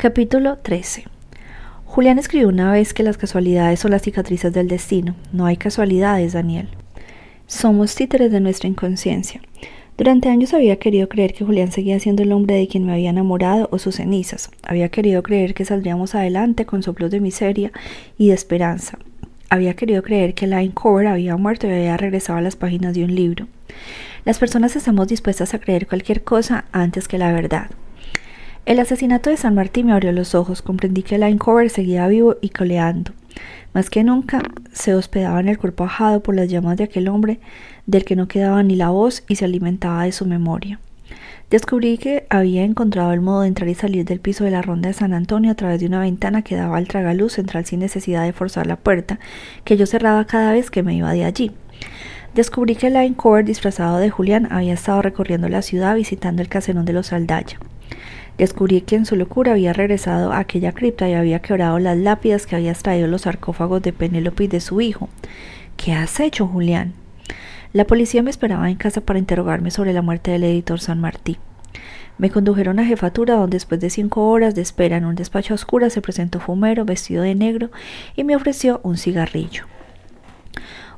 Capítulo 13 Julián escribió una vez que las casualidades son las cicatrices del destino. No hay casualidades, Daniel. Somos títeres de nuestra inconsciencia. Durante años había querido creer que Julián seguía siendo el hombre de quien me había enamorado o sus cenizas. Había querido creer que saldríamos adelante con soplos de miseria y de esperanza. Había querido creer que Line Cover había muerto y había regresado a las páginas de un libro. Las personas estamos dispuestas a creer cualquier cosa antes que la verdad. El asesinato de San Martín me abrió los ojos. Comprendí que Line Cover seguía vivo y coleando. Más que nunca se hospedaba en el cuerpo ajado por las llamas de aquel hombre del que no quedaba ni la voz y se alimentaba de su memoria. Descubrí que había encontrado el modo de entrar y salir del piso de la ronda de San Antonio a través de una ventana que daba al tragaluz central sin necesidad de forzar la puerta, que yo cerraba cada vez que me iba de allí. Descubrí que Line Cover, disfrazado de Julián, había estado recorriendo la ciudad visitando el caserón de los Aldaya. Descubrí que en su locura había regresado a aquella cripta y había quebrado las lápidas que había extraído los sarcófagos de Penélope y de su hijo. ¿Qué has hecho, Julián? La policía me esperaba en casa para interrogarme sobre la muerte del editor San Martín. Me condujeron a jefatura donde después de cinco horas de espera en un despacho oscuro se presentó Fumero vestido de negro y me ofreció un cigarrillo.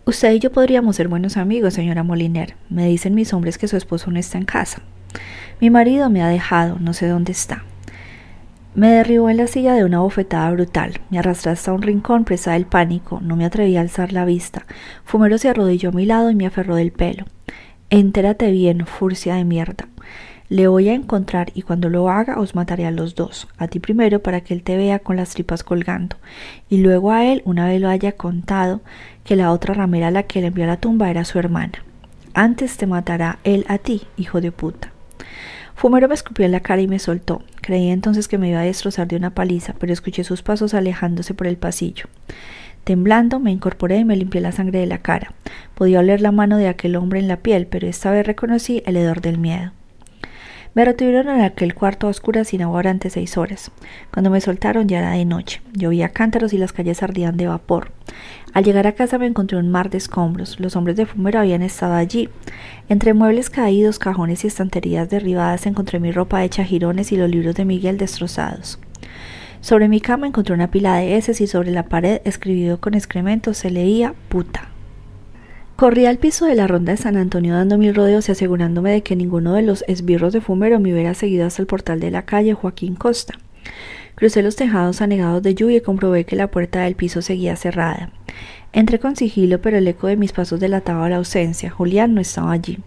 Usted y yo podríamos ser buenos amigos, señora Moliner. Me dicen mis hombres que su esposo no está en casa. Mi marido me ha dejado, no sé dónde está. Me derribó en la silla de una bofetada brutal. Me arrastré hasta un rincón presa del pánico. No me atreví a alzar la vista. Fumero se arrodilló a mi lado y me aferró del pelo. Entérate bien, furcia de mierda. Le voy a encontrar y cuando lo haga os mataré a los dos. A ti primero para que él te vea con las tripas colgando. Y luego a él una vez lo haya contado que la otra ramera a la que le envió a la tumba era su hermana. Antes te matará él a ti, hijo de puta. Fumero me escupió en la cara y me soltó. Creí entonces que me iba a destrozar de una paliza, pero escuché sus pasos alejándose por el pasillo. Temblando, me incorporé y me limpié la sangre de la cara. Podía oler la mano de aquel hombre en la piel, pero esta vez reconocí el hedor del miedo. Me retuvieron en aquel cuarto a oscuras sin agua durante seis horas. Cuando me soltaron ya era de noche. Llovía cántaros y las calles ardían de vapor. Al llegar a casa me encontré un mar de escombros. Los hombres de fumero habían estado allí. Entre muebles caídos, cajones y estanterías derribadas encontré mi ropa hecha jirones y los libros de Miguel destrozados. Sobre mi cama encontré una pila de heces y sobre la pared, escribido con excremento, se leía puta. Corrí al piso de la ronda de San Antonio dando mil rodeos y asegurándome de que ninguno de los esbirros de fumero me hubiera seguido hasta el portal de la calle Joaquín Costa. Crucé los tejados anegados de lluvia y comprobé que la puerta del piso seguía cerrada. Entré con sigilo, pero el eco de mis pasos delataba la ausencia. Julián no estaba allí.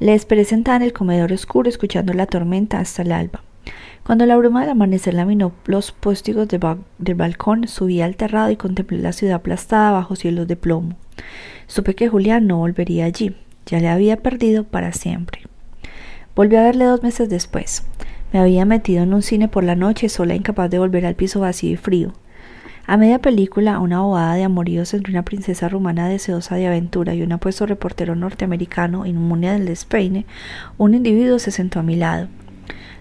Le esperé sentada en el comedor oscuro, escuchando la tormenta hasta el alba. Cuando la bruma del amanecer laminó los póstigos del balcón, subí al terrado y contemplé la ciudad aplastada bajo cielos de plomo. Supe que Julián no volvería allí, ya le había perdido para siempre. Volví a verle dos meses después. Me había metido en un cine por la noche sola incapaz de volver al piso vacío y frío. A media película, una bobada de amoríos entre una princesa rumana deseosa de aventura y un apuesto reportero norteamericano inmune del despeine, un individuo se sentó a mi lado.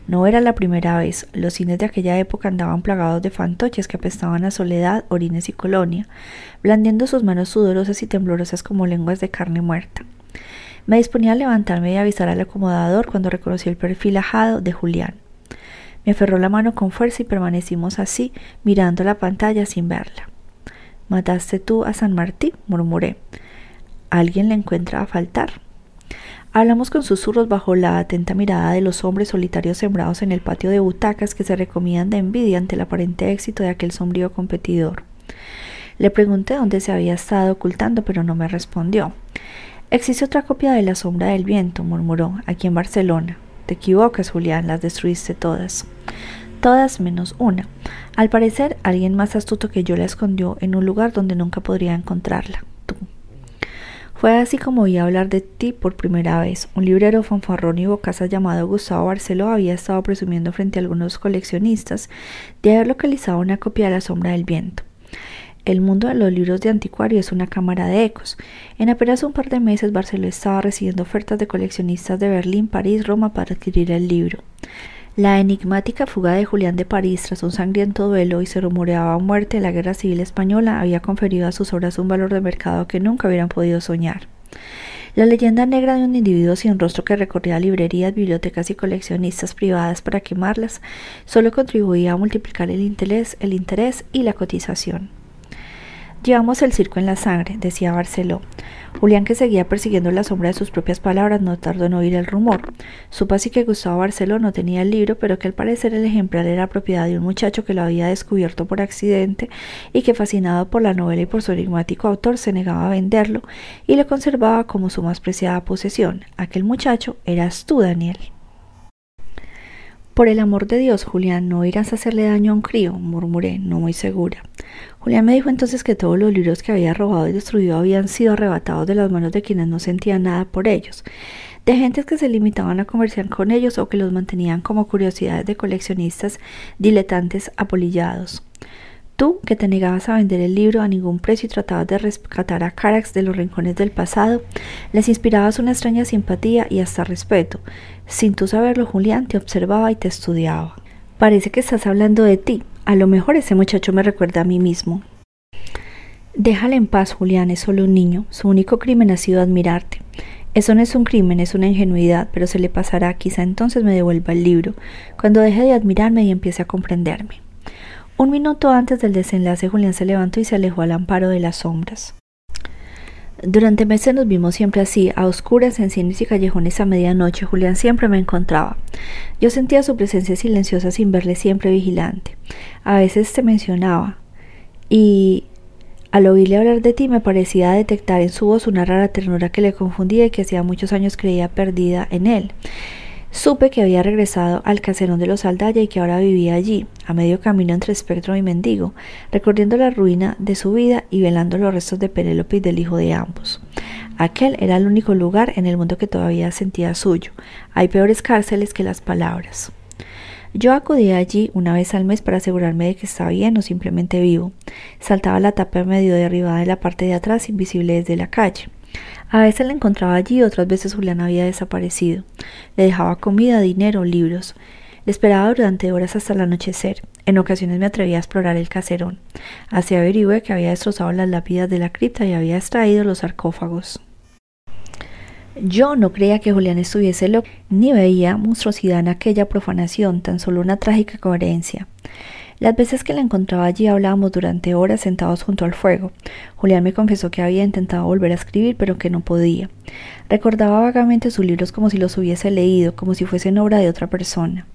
No era la primera vez. Los cines de aquella época andaban plagados de fantoches que apestaban a soledad, orines y colonia, blandiendo sus manos sudorosas y temblorosas como lenguas de carne muerta. Me disponía a levantarme y avisar al acomodador cuando reconocí el perfil ajado de Julián. Me aferró la mano con fuerza y permanecimos así, mirando la pantalla sin verla. ¿Mataste tú a San Martín? murmuré. ¿Alguien le encuentra a faltar? Hablamos con susurros bajo la atenta mirada de los hombres solitarios sembrados en el patio de butacas que se recomían de envidia ante el aparente éxito de aquel sombrío competidor. Le pregunté dónde se había estado ocultando, pero no me respondió. Existe otra copia de La sombra del viento, murmuró, aquí en Barcelona. Te equivocas, Julián, las destruiste todas. Todas menos una. Al parecer, alguien más astuto que yo la escondió en un lugar donde nunca podría encontrarla. Fue así como oí hablar de ti por primera vez. Un librero fanfarrón y bocazas llamado Gustavo Barceló había estado presumiendo frente a algunos coleccionistas de haber localizado una copia de La sombra del viento. El mundo de los libros de anticuario es una cámara de ecos. En apenas un par de meses Barceló estaba recibiendo ofertas de coleccionistas de Berlín, París, Roma para adquirir el libro. La enigmática fuga de Julián de París tras un sangriento duelo y se rumoreaba muerte la Guerra Civil Española había conferido a sus obras un valor de mercado que nunca hubieran podido soñar. La leyenda negra de un individuo sin rostro que recorría librerías, bibliotecas y coleccionistas privadas para quemarlas solo contribuía a multiplicar el interés, el interés y la cotización. Llevamos el circo en la sangre, decía Barceló. Julián, que seguía persiguiendo la sombra de sus propias palabras, no tardó en oír el rumor. Supo así que Gustavo Barceló no tenía el libro, pero que al parecer el ejemplar era propiedad de un muchacho que lo había descubierto por accidente y que, fascinado por la novela y por su enigmático autor, se negaba a venderlo y lo conservaba como su más preciada posesión. Aquel muchacho eras tú, Daniel. Por el amor de Dios, Julián, no irás a hacerle daño a un crío, murmuré, no muy segura. Julián me dijo entonces que todos los libros que había robado y destruido habían sido arrebatados de las manos de quienes no sentían nada por ellos, de gentes que se limitaban a comerciar con ellos o que los mantenían como curiosidades de coleccionistas diletantes apolillados. Tú, que te negabas a vender el libro a ningún precio y tratabas de rescatar a Carax de los rincones del pasado, les inspirabas una extraña simpatía y hasta respeto. Sin tú saberlo, Julián te observaba y te estudiaba. Parece que estás hablando de ti. A lo mejor ese muchacho me recuerda a mí mismo. Déjale en paz, Julián, es solo un niño. Su único crimen ha sido admirarte. Eso no es un crimen, es una ingenuidad, pero se le pasará, quizá entonces me devuelva el libro, cuando deje de admirarme y empiece a comprenderme. Un minuto antes del desenlace, Julián se levantó y se alejó al amparo de las sombras. Durante meses nos vimos siempre así, a oscuras, en cines y callejones a medianoche. Julián siempre me encontraba. Yo sentía su presencia silenciosa sin verle siempre vigilante. A veces te mencionaba y al oírle hablar de ti me parecía detectar en su voz una rara ternura que le confundía y que hacía muchos años creía perdida en él. Supe que había regresado al caserón de los Aldaya y que ahora vivía allí, a medio camino entre espectro y mendigo, recorriendo la ruina de su vida y velando los restos de Penélope y del hijo de ambos. Aquel era el único lugar en el mundo que todavía sentía suyo. Hay peores cárceles que las palabras. Yo acudía allí una vez al mes para asegurarme de que estaba bien o simplemente vivo. Saltaba la tapa medio derribada de la parte de atrás, invisible desde la calle. A veces la encontraba allí, otras veces Julián había desaparecido. Le dejaba comida, dinero, libros. Le esperaba durante horas hasta el anochecer. En ocasiones me atrevía a explorar el caserón. Así averigüé que había destrozado las lápidas de la cripta y había extraído los sarcófagos. Yo no creía que Julián estuviese loco, ni veía monstruosidad en aquella profanación, tan solo una trágica coherencia. Las veces que la encontraba allí hablábamos durante horas sentados junto al fuego. Julián me confesó que había intentado volver a escribir, pero que no podía. Recordaba vagamente sus libros como si los hubiese leído, como si fuesen obra de otra persona.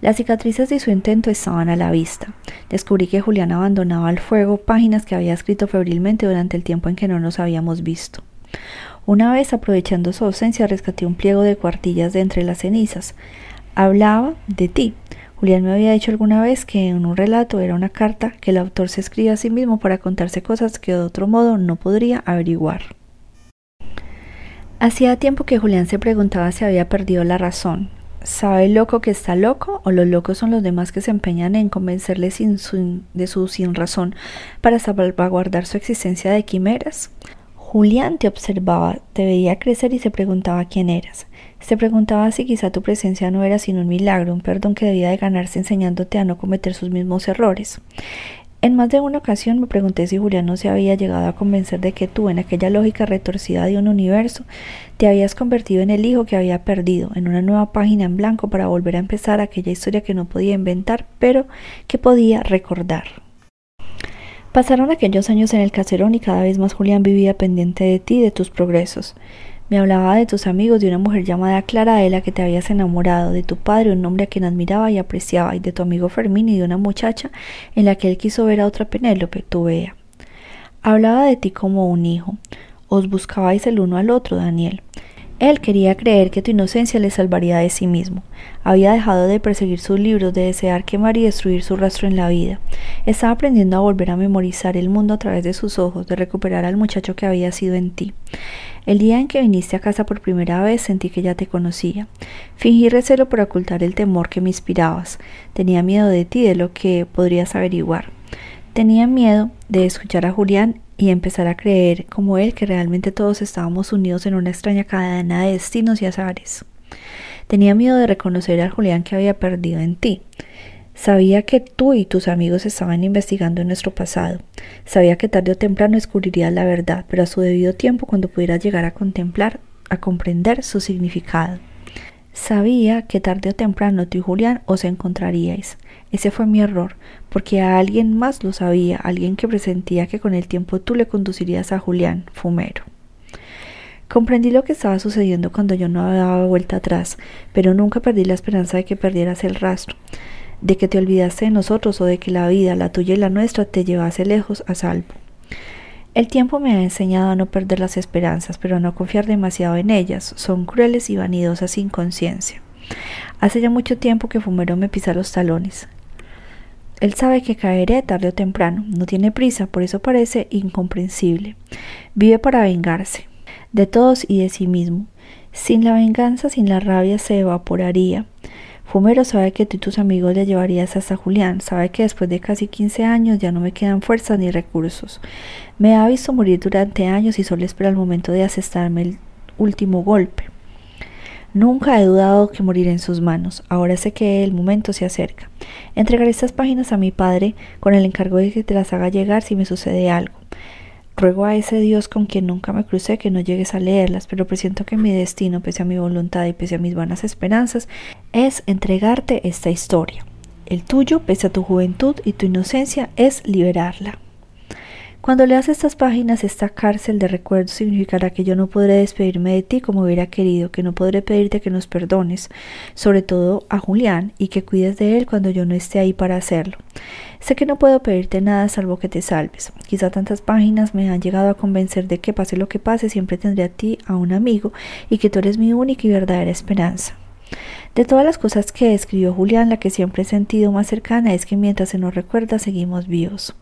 Las cicatrices de su intento estaban a la vista. Descubrí que Julián abandonaba al fuego páginas que había escrito febrilmente durante el tiempo en que no nos habíamos visto. Una vez, aprovechando su ausencia, rescaté un pliego de cuartillas de entre las cenizas. Hablaba de ti, Julián me había dicho alguna vez que en un relato era una carta que el autor se escribe a sí mismo para contarse cosas que de otro modo no podría averiguar. Hacía tiempo que Julián se preguntaba si había perdido la razón. ¿Sabe el loco que está loco o los locos son los demás que se empeñan en convencerle sin de su sin razón para salvaguardar su existencia de quimeras? Julián te observaba, te veía crecer y se preguntaba quién eras. Se preguntaba si quizá tu presencia no era sino un milagro, un perdón que debía de ganarse enseñándote a no cometer sus mismos errores. En más de una ocasión me pregunté si Julián no se había llegado a convencer de que tú, en aquella lógica retorcida de un universo, te habías convertido en el hijo que había perdido, en una nueva página en blanco para volver a empezar aquella historia que no podía inventar, pero que podía recordar. Pasaron aquellos años en el caserón y cada vez más Julián vivía pendiente de ti y de tus progresos. Me hablaba de tus amigos, de una mujer llamada Clara de la que te habías enamorado, de tu padre, un hombre a quien admiraba y apreciaba, y de tu amigo Fermín y de una muchacha en la que él quiso ver a otra Penélope, tu Bea. Hablaba de ti como un hijo. Os buscabais el uno al otro, Daniel. Él quería creer que tu inocencia le salvaría de sí mismo. Había dejado de perseguir sus libros, de desear quemar y destruir su rastro en la vida. Estaba aprendiendo a volver a memorizar el mundo a través de sus ojos, de recuperar al muchacho que había sido en ti. El día en que viniste a casa por primera vez sentí que ya te conocía. Fingí recelo por ocultar el temor que me inspirabas. Tenía miedo de ti, de lo que podrías averiguar. Tenía miedo de escuchar a Julián y empezar a creer como él que realmente todos estábamos unidos en una extraña cadena de destinos y azares. Tenía miedo de reconocer al Julián que había perdido en ti. Sabía que tú y tus amigos estaban investigando nuestro pasado. Sabía que tarde o temprano descubrirías la verdad, pero a su debido tiempo, cuando pudieras llegar a contemplar a comprender su significado. Sabía que tarde o temprano tú y Julián os encontraríais. Ese fue mi error, porque a alguien más lo sabía, alguien que presentía que con el tiempo tú le conducirías a Julián, fumero. Comprendí lo que estaba sucediendo cuando yo no daba vuelta atrás, pero nunca perdí la esperanza de que perdieras el rastro, de que te olvidaste de nosotros o de que la vida, la tuya y la nuestra, te llevase lejos a salvo. El tiempo me ha enseñado a no perder las esperanzas, pero a no confiar demasiado en ellas. Son crueles y vanidosas sin conciencia. Hace ya mucho tiempo que Fumero me pisa los talones. Él sabe que caeré tarde o temprano. No tiene prisa, por eso parece incomprensible. Vive para vengarse de todos y de sí mismo. Sin la venganza, sin la rabia, se evaporaría. Fumero sabe que tú y tus amigos le llevarías hasta Julián, sabe que después de casi quince años ya no me quedan fuerzas ni recursos. Me ha visto morir durante años y solo espera el momento de asestarme el último golpe. Nunca he dudado que moriré en sus manos. Ahora sé que el momento se acerca. Entregaré estas páginas a mi padre con el encargo de que te las haga llegar si me sucede algo. Ruego a ese Dios con quien nunca me crucé que no llegues a leerlas, pero presiento que mi destino, pese a mi voluntad y pese a mis vanas esperanzas, es entregarte esta historia. El tuyo, pese a tu juventud y tu inocencia, es liberarla. Cuando leas estas páginas, esta cárcel de recuerdos significará que yo no podré despedirme de ti como hubiera querido, que no podré pedirte que nos perdones, sobre todo a Julián, y que cuides de él cuando yo no esté ahí para hacerlo. Sé que no puedo pedirte nada salvo que te salves. Quizá tantas páginas me han llegado a convencer de que pase lo que pase, siempre tendré a ti, a un amigo, y que tú eres mi única y verdadera esperanza. De todas las cosas que escribió Julián, la que siempre he sentido más cercana es que mientras se nos recuerda seguimos vivos.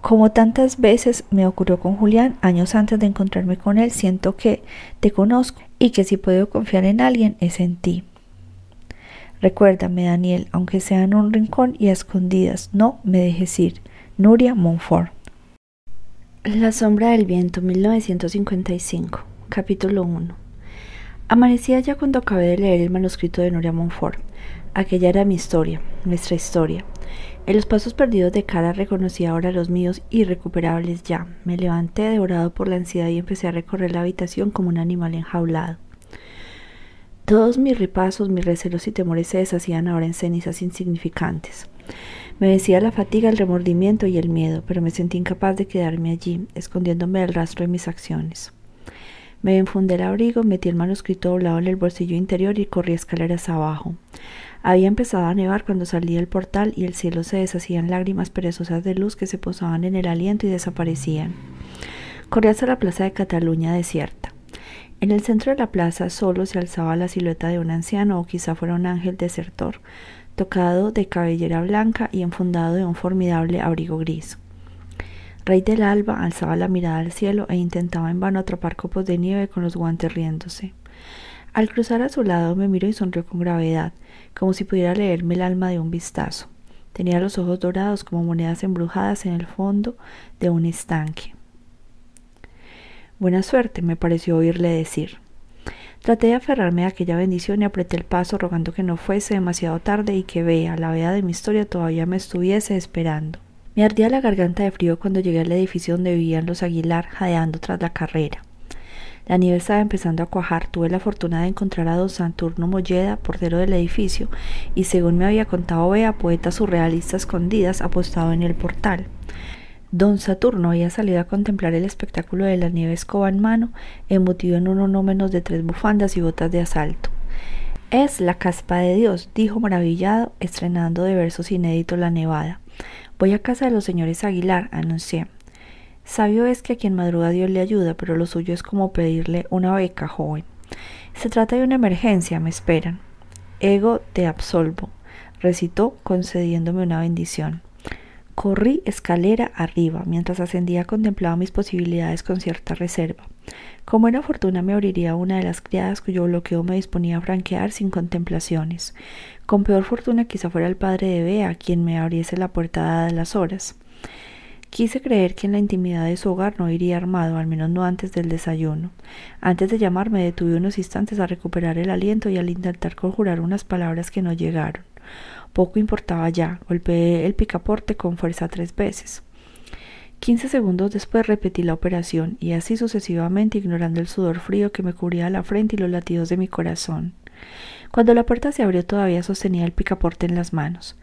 Como tantas veces me ocurrió con Julián, años antes de encontrarme con él, siento que te conozco y que si puedo confiar en alguien es en ti. Recuérdame, Daniel, aunque sea en un rincón y a escondidas, no me dejes ir. Nuria Montfort. La sombra del viento, 1955, capítulo 1. Amanecía ya cuando acabé de leer el manuscrito de Nuria Montfort. Aquella era mi historia, nuestra historia. En los pasos perdidos de cara reconocí ahora los míos irrecuperables ya. Me levanté devorado por la ansiedad y empecé a recorrer la habitación como un animal enjaulado. Todos mis repasos, mis recelos y temores se deshacían ahora en cenizas insignificantes. Me vencía la fatiga, el remordimiento y el miedo, pero me sentí incapaz de quedarme allí, escondiéndome del rastro de mis acciones. Me enfundé el abrigo, metí el manuscrito doblado en el bolsillo interior y corrí escaleras abajo. Había empezado a nevar cuando salí del portal y el cielo se deshacía en lágrimas perezosas de luz que se posaban en el aliento y desaparecían. Corrí hasta la plaza de Cataluña desierta. En el centro de la plaza solo se alzaba la silueta de un anciano o quizá fuera un ángel desertor, tocado de cabellera blanca y enfundado de un formidable abrigo gris. Rey del alba alzaba la mirada al cielo e intentaba en vano atrapar copos de nieve con los guantes riéndose. Al cruzar a su lado me miró y sonrió con gravedad, como si pudiera leerme el alma de un vistazo. Tenía los ojos dorados como monedas embrujadas en el fondo de un estanque. Buena suerte, me pareció oírle decir. Traté de aferrarme a aquella bendición y apreté el paso rogando que no fuese demasiado tarde y que vea, la vea de mi historia todavía me estuviese esperando. Me ardía la garganta de frío cuando llegué al edificio donde vivían los Aguilar, jadeando tras la carrera. La nieve estaba empezando a cuajar. Tuve la fortuna de encontrar a don Saturno Molleda, portero del edificio, y según me había contado Bea, poeta surrealista escondidas, apostado en el portal. Don Saturno había salido a contemplar el espectáculo de la nieve escoba en mano, embutido en uno no menos de tres bufandas y botas de asalto. Es la caspa de Dios, dijo maravillado, estrenando de versos inéditos la nevada. Voy a casa de los señores Aguilar, anuncié. Sabio es que a quien madruga Dios le ayuda, pero lo suyo es como pedirle una beca, joven. Se trata de una emergencia, me esperan. Ego te absolvo, recitó concediéndome una bendición. Corrí escalera arriba, mientras ascendía contemplaba mis posibilidades con cierta reserva. Con buena fortuna me abriría una de las criadas cuyo bloqueo me disponía a franquear sin contemplaciones. Con peor fortuna quizá fuera el padre de Bea quien me abriese la puerta dada las horas. Quise creer que en la intimidad de su hogar no iría armado, al menos no antes del desayuno. Antes de llamar me detuve unos instantes a recuperar el aliento y al intentar conjurar unas palabras que no llegaron. Poco importaba ya, golpeé el picaporte con fuerza tres veces. Quince segundos después repetí la operación y así sucesivamente ignorando el sudor frío que me cubría la frente y los latidos de mi corazón. Cuando la puerta se abrió todavía sostenía el picaporte en las manos.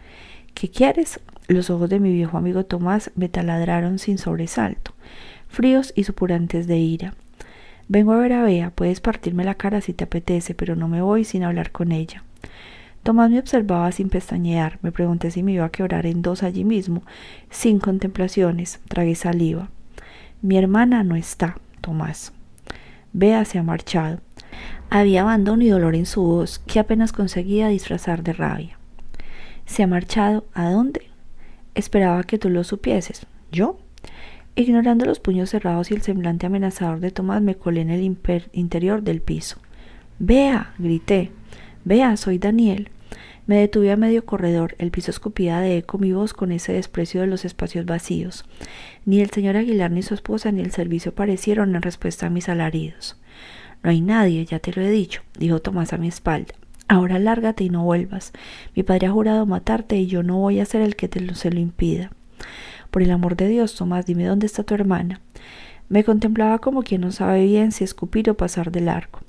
¿Qué quieres? Los ojos de mi viejo amigo Tomás me taladraron sin sobresalto, fríos y supurantes de ira. Vengo a ver a Bea, puedes partirme la cara si te apetece, pero no me voy sin hablar con ella. Tomás me observaba sin pestañear, me pregunté si me iba a quebrar en dos allí mismo, sin contemplaciones, tragué saliva. Mi hermana no está, Tomás. Bea se ha marchado. Había abandono y dolor en su voz, que apenas conseguía disfrazar de rabia. ¿Se ha marchado? ¿A dónde? Esperaba que tú lo supieses. ¿Yo? Ignorando los puños cerrados y el semblante amenazador de Tomás, me colé en el interior del piso. Vea, grité. Vea, soy Daniel. Me detuve a medio corredor, el piso escupía de eco mi voz con ese desprecio de los espacios vacíos. Ni el señor Aguilar ni su esposa ni el servicio parecieron en respuesta a mis alaridos. No hay nadie, ya te lo he dicho, dijo Tomás a mi espalda. Ahora lárgate y no vuelvas. Mi padre ha jurado matarte y yo no voy a ser el que te lo, se lo impida. Por el amor de Dios, Tomás, dime dónde está tu hermana. Me contemplaba como quien no sabe bien si escupir o pasar del arco.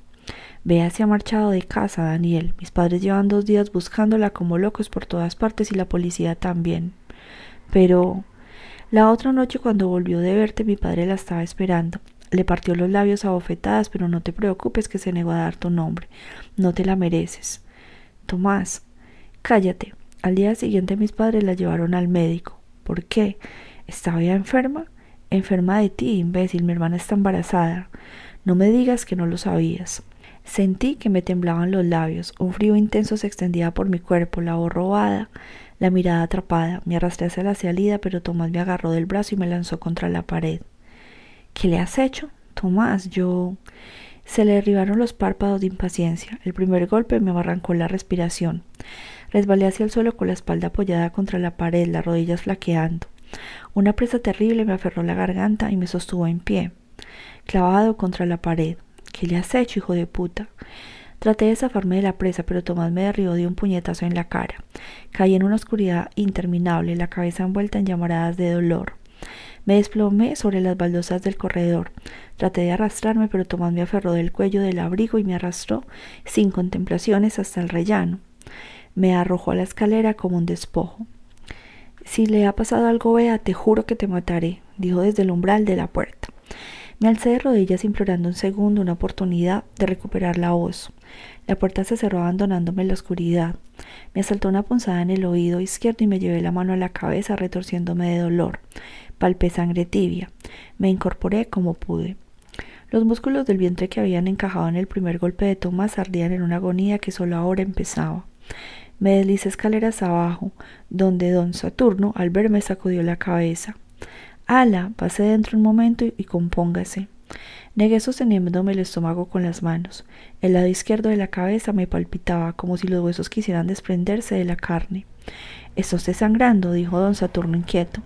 Bea se ha marchado de casa, Daniel. Mis padres llevan dos días buscándola como locos por todas partes y la policía también. Pero la otra noche cuando volvió de verte mi padre la estaba esperando. Le partió los labios a bofetadas, pero no te preocupes que se negó a dar tu nombre. No te la mereces. Tomás, cállate. Al día siguiente mis padres la llevaron al médico. ¿Por qué? ¿Estaba ya enferma? Enferma de ti, imbécil. Mi hermana está embarazada. No me digas que no lo sabías. Sentí que me temblaban los labios, un frío intenso se extendía por mi cuerpo, la voz robada, la mirada atrapada. Me arrastré hacia la salida, pero Tomás me agarró del brazo y me lanzó contra la pared. ¿Qué le has hecho? Tomás, yo. Se le derribaron los párpados de impaciencia. El primer golpe me arrancó la respiración. Resbalé hacia el suelo con la espalda apoyada contra la pared, las rodillas flaqueando. Una presa terrible me aferró la garganta y me sostuvo en pie, clavado contra la pared. ¿Qué le has hecho, hijo de puta? Traté de zafarme de la presa, pero Tomás me derribó de un puñetazo en la cara. Caí en una oscuridad interminable, la cabeza envuelta en llamaradas de dolor. Me desplomé sobre las baldosas del corredor. Traté de arrastrarme, pero Tomás me aferró del cuello del abrigo y me arrastró, sin contemplaciones, hasta el rellano. Me arrojó a la escalera como un despojo. Si le ha pasado algo, vea, te juro que te mataré, dijo desde el umbral de la puerta. Me alcé de rodillas implorando un segundo, una oportunidad de recuperar la voz. La puerta se cerró abandonándome en la oscuridad. Me asaltó una punzada en el oído izquierdo y me llevé la mano a la cabeza retorciéndome de dolor. Palpé sangre tibia. Me incorporé como pude. Los músculos del vientre que habían encajado en el primer golpe de Tomás ardían en una agonía que solo ahora empezaba. Me deslicé escaleras abajo, donde don Saturno, al verme, sacudió la cabeza. Ala, pase dentro un momento y, compóngase. Negué sosteniéndome el estómago con las manos. El lado izquierdo de la cabeza me palpitaba como si los huesos quisieran desprenderse de la carne. Estás sangrando, dijo don Saturno inquieto.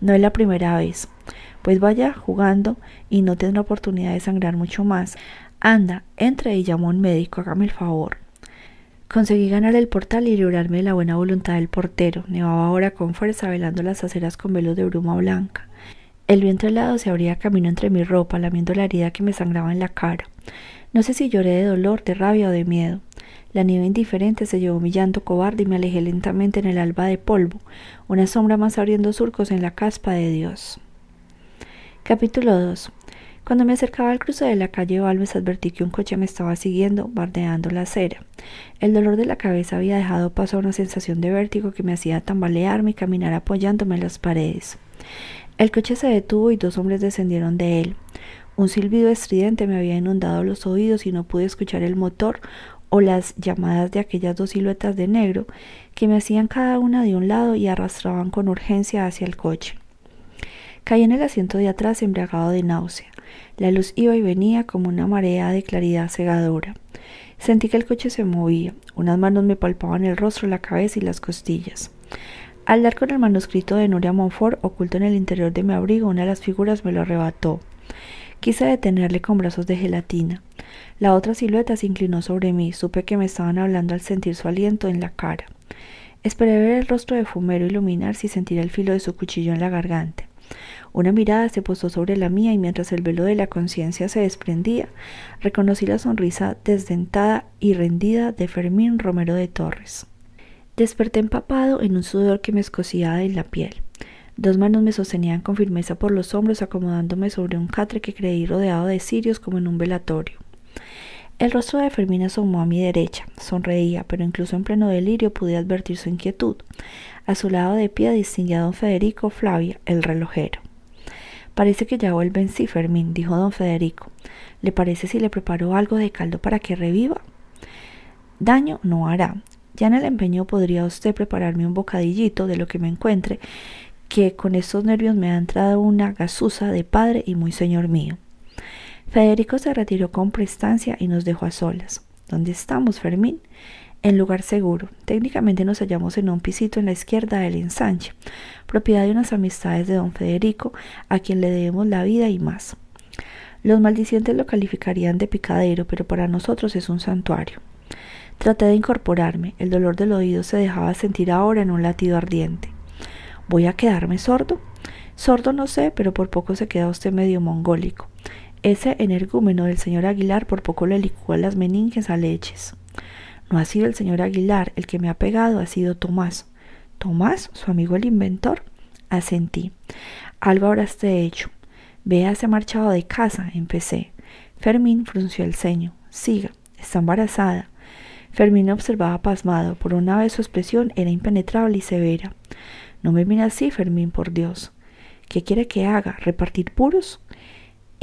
No es la primera vez. Pues vaya jugando y no tendrá oportunidad de sangrar mucho más. Anda, entre y llamó a un médico, hágame el favor. Conseguí ganar el portal y librarme de la buena voluntad del portero. Nevaba ahora con fuerza, velando las aceras con velos de bruma blanca. El viento helado se abría camino entre mi ropa, lamiendo la herida que me sangraba en la cara. No sé si lloré de dolor, de rabia o de miedo. La nieve indiferente se llevó mi llanto cobarde y me alejé lentamente en el alba de polvo, una sombra más abriendo surcos en la caspa de Dios. Capítulo 2 Cuando me acercaba al cruce de la calle Balmes advertí que un coche me estaba siguiendo, bardeando la acera. El dolor de la cabeza había dejado paso a una sensación de vértigo que me hacía tambalearme y caminar apoyándome en las paredes. El coche se detuvo y dos hombres descendieron de él. Un silbido estridente me había inundado los oídos y no pude escuchar el motor o las llamadas de aquellas dos siluetas de negro que me hacían cada una de un lado y arrastraban con urgencia hacia el coche. Caí en el asiento de atrás embriagado de náusea. La luz iba y venía como una marea de claridad cegadora. Sentí que el coche se movía. Unas manos me palpaban el rostro, la cabeza y las costillas. Al dar con el manuscrito de Nuria Monfort oculto en el interior de mi abrigo, una de las figuras me lo arrebató. Quise detenerle con brazos de gelatina. La otra silueta se inclinó sobre mí. Supe que me estaban hablando al sentir su aliento en la cara. Esperé ver el rostro de Fumero iluminarse y sentir el filo de su cuchillo en la garganta. Una mirada se posó sobre la mía y mientras el velo de la conciencia se desprendía, reconocí la sonrisa desdentada y rendida de Fermín Romero de Torres. Desperté empapado en un sudor que me escocía en la piel. Dos manos me sostenían con firmeza por los hombros, acomodándome sobre un catre que creí rodeado de cirios como en un velatorio. El rostro de Fermín asomó a mi derecha. Sonreía, pero incluso en pleno delirio pude advertir su inquietud. A su lado de pie distinguía a don Federico Flavia, el relojero. Parece que ya vuelve en sí, Fermín, dijo don Federico. ¿Le parece si le preparo algo de caldo para que reviva? Daño no hará. Ya en el empeño podría usted prepararme un bocadillito de lo que me encuentre, que con estos nervios me ha entrado una gasusa de padre y muy señor mío. Federico se retiró con prestancia y nos dejó a solas. ¿Dónde estamos, Fermín? En lugar seguro. Técnicamente nos hallamos en un pisito en la izquierda del ensanche, propiedad de unas amistades de don Federico, a quien le debemos la vida y más. Los maldicientes lo calificarían de picadero, pero para nosotros es un santuario. Traté de incorporarme. El dolor del oído se dejaba sentir ahora en un latido ardiente. ¿Voy a quedarme sordo? Sordo no sé, pero por poco se queda usted medio mongólico. Ese energúmeno del señor Aguilar por poco le licúa las meninges a leches. No ha sido el señor Aguilar el que me ha pegado, ha sido Tomás. ¿Tomás? ¿Su amigo el inventor? Asentí. Algo habrá este hecho. se ha marchado de casa, empecé. Fermín frunció el ceño. Siga, está embarazada. Fermín observaba pasmado. Por una vez su expresión era impenetrable y severa. No me mira así, Fermín, por Dios. ¿Qué quiere que haga? ¿Repartir puros?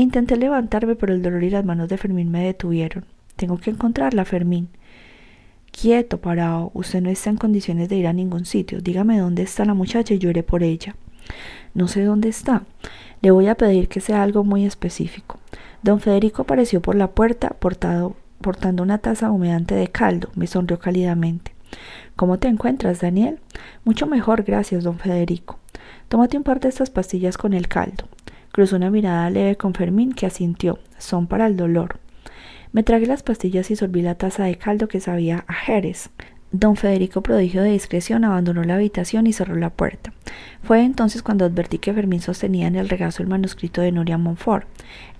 Intenté levantarme, pero el dolor y las manos de Fermín me detuvieron. Tengo que encontrarla, Fermín. Quieto, parado. Usted no está en condiciones de ir a ningún sitio. Dígame dónde está la muchacha y yo iré por ella. No sé dónde está. Le voy a pedir que sea algo muy específico. Don Federico apareció por la puerta portando una taza humeante de caldo. Me sonrió cálidamente. ¿Cómo te encuentras, Daniel? Mucho mejor, gracias, don Federico. Tómate un par de estas pastillas con el caldo. Cruzó una mirada leve con Fermín que asintió. Son para el dolor. Me tragué las pastillas y sorbí la taza de caldo que sabía a Jerez. Don Federico, prodigio de discreción, abandonó la habitación y cerró la puerta. Fue entonces cuando advertí que Fermín sostenía en el regazo el manuscrito de Nuria Montfort.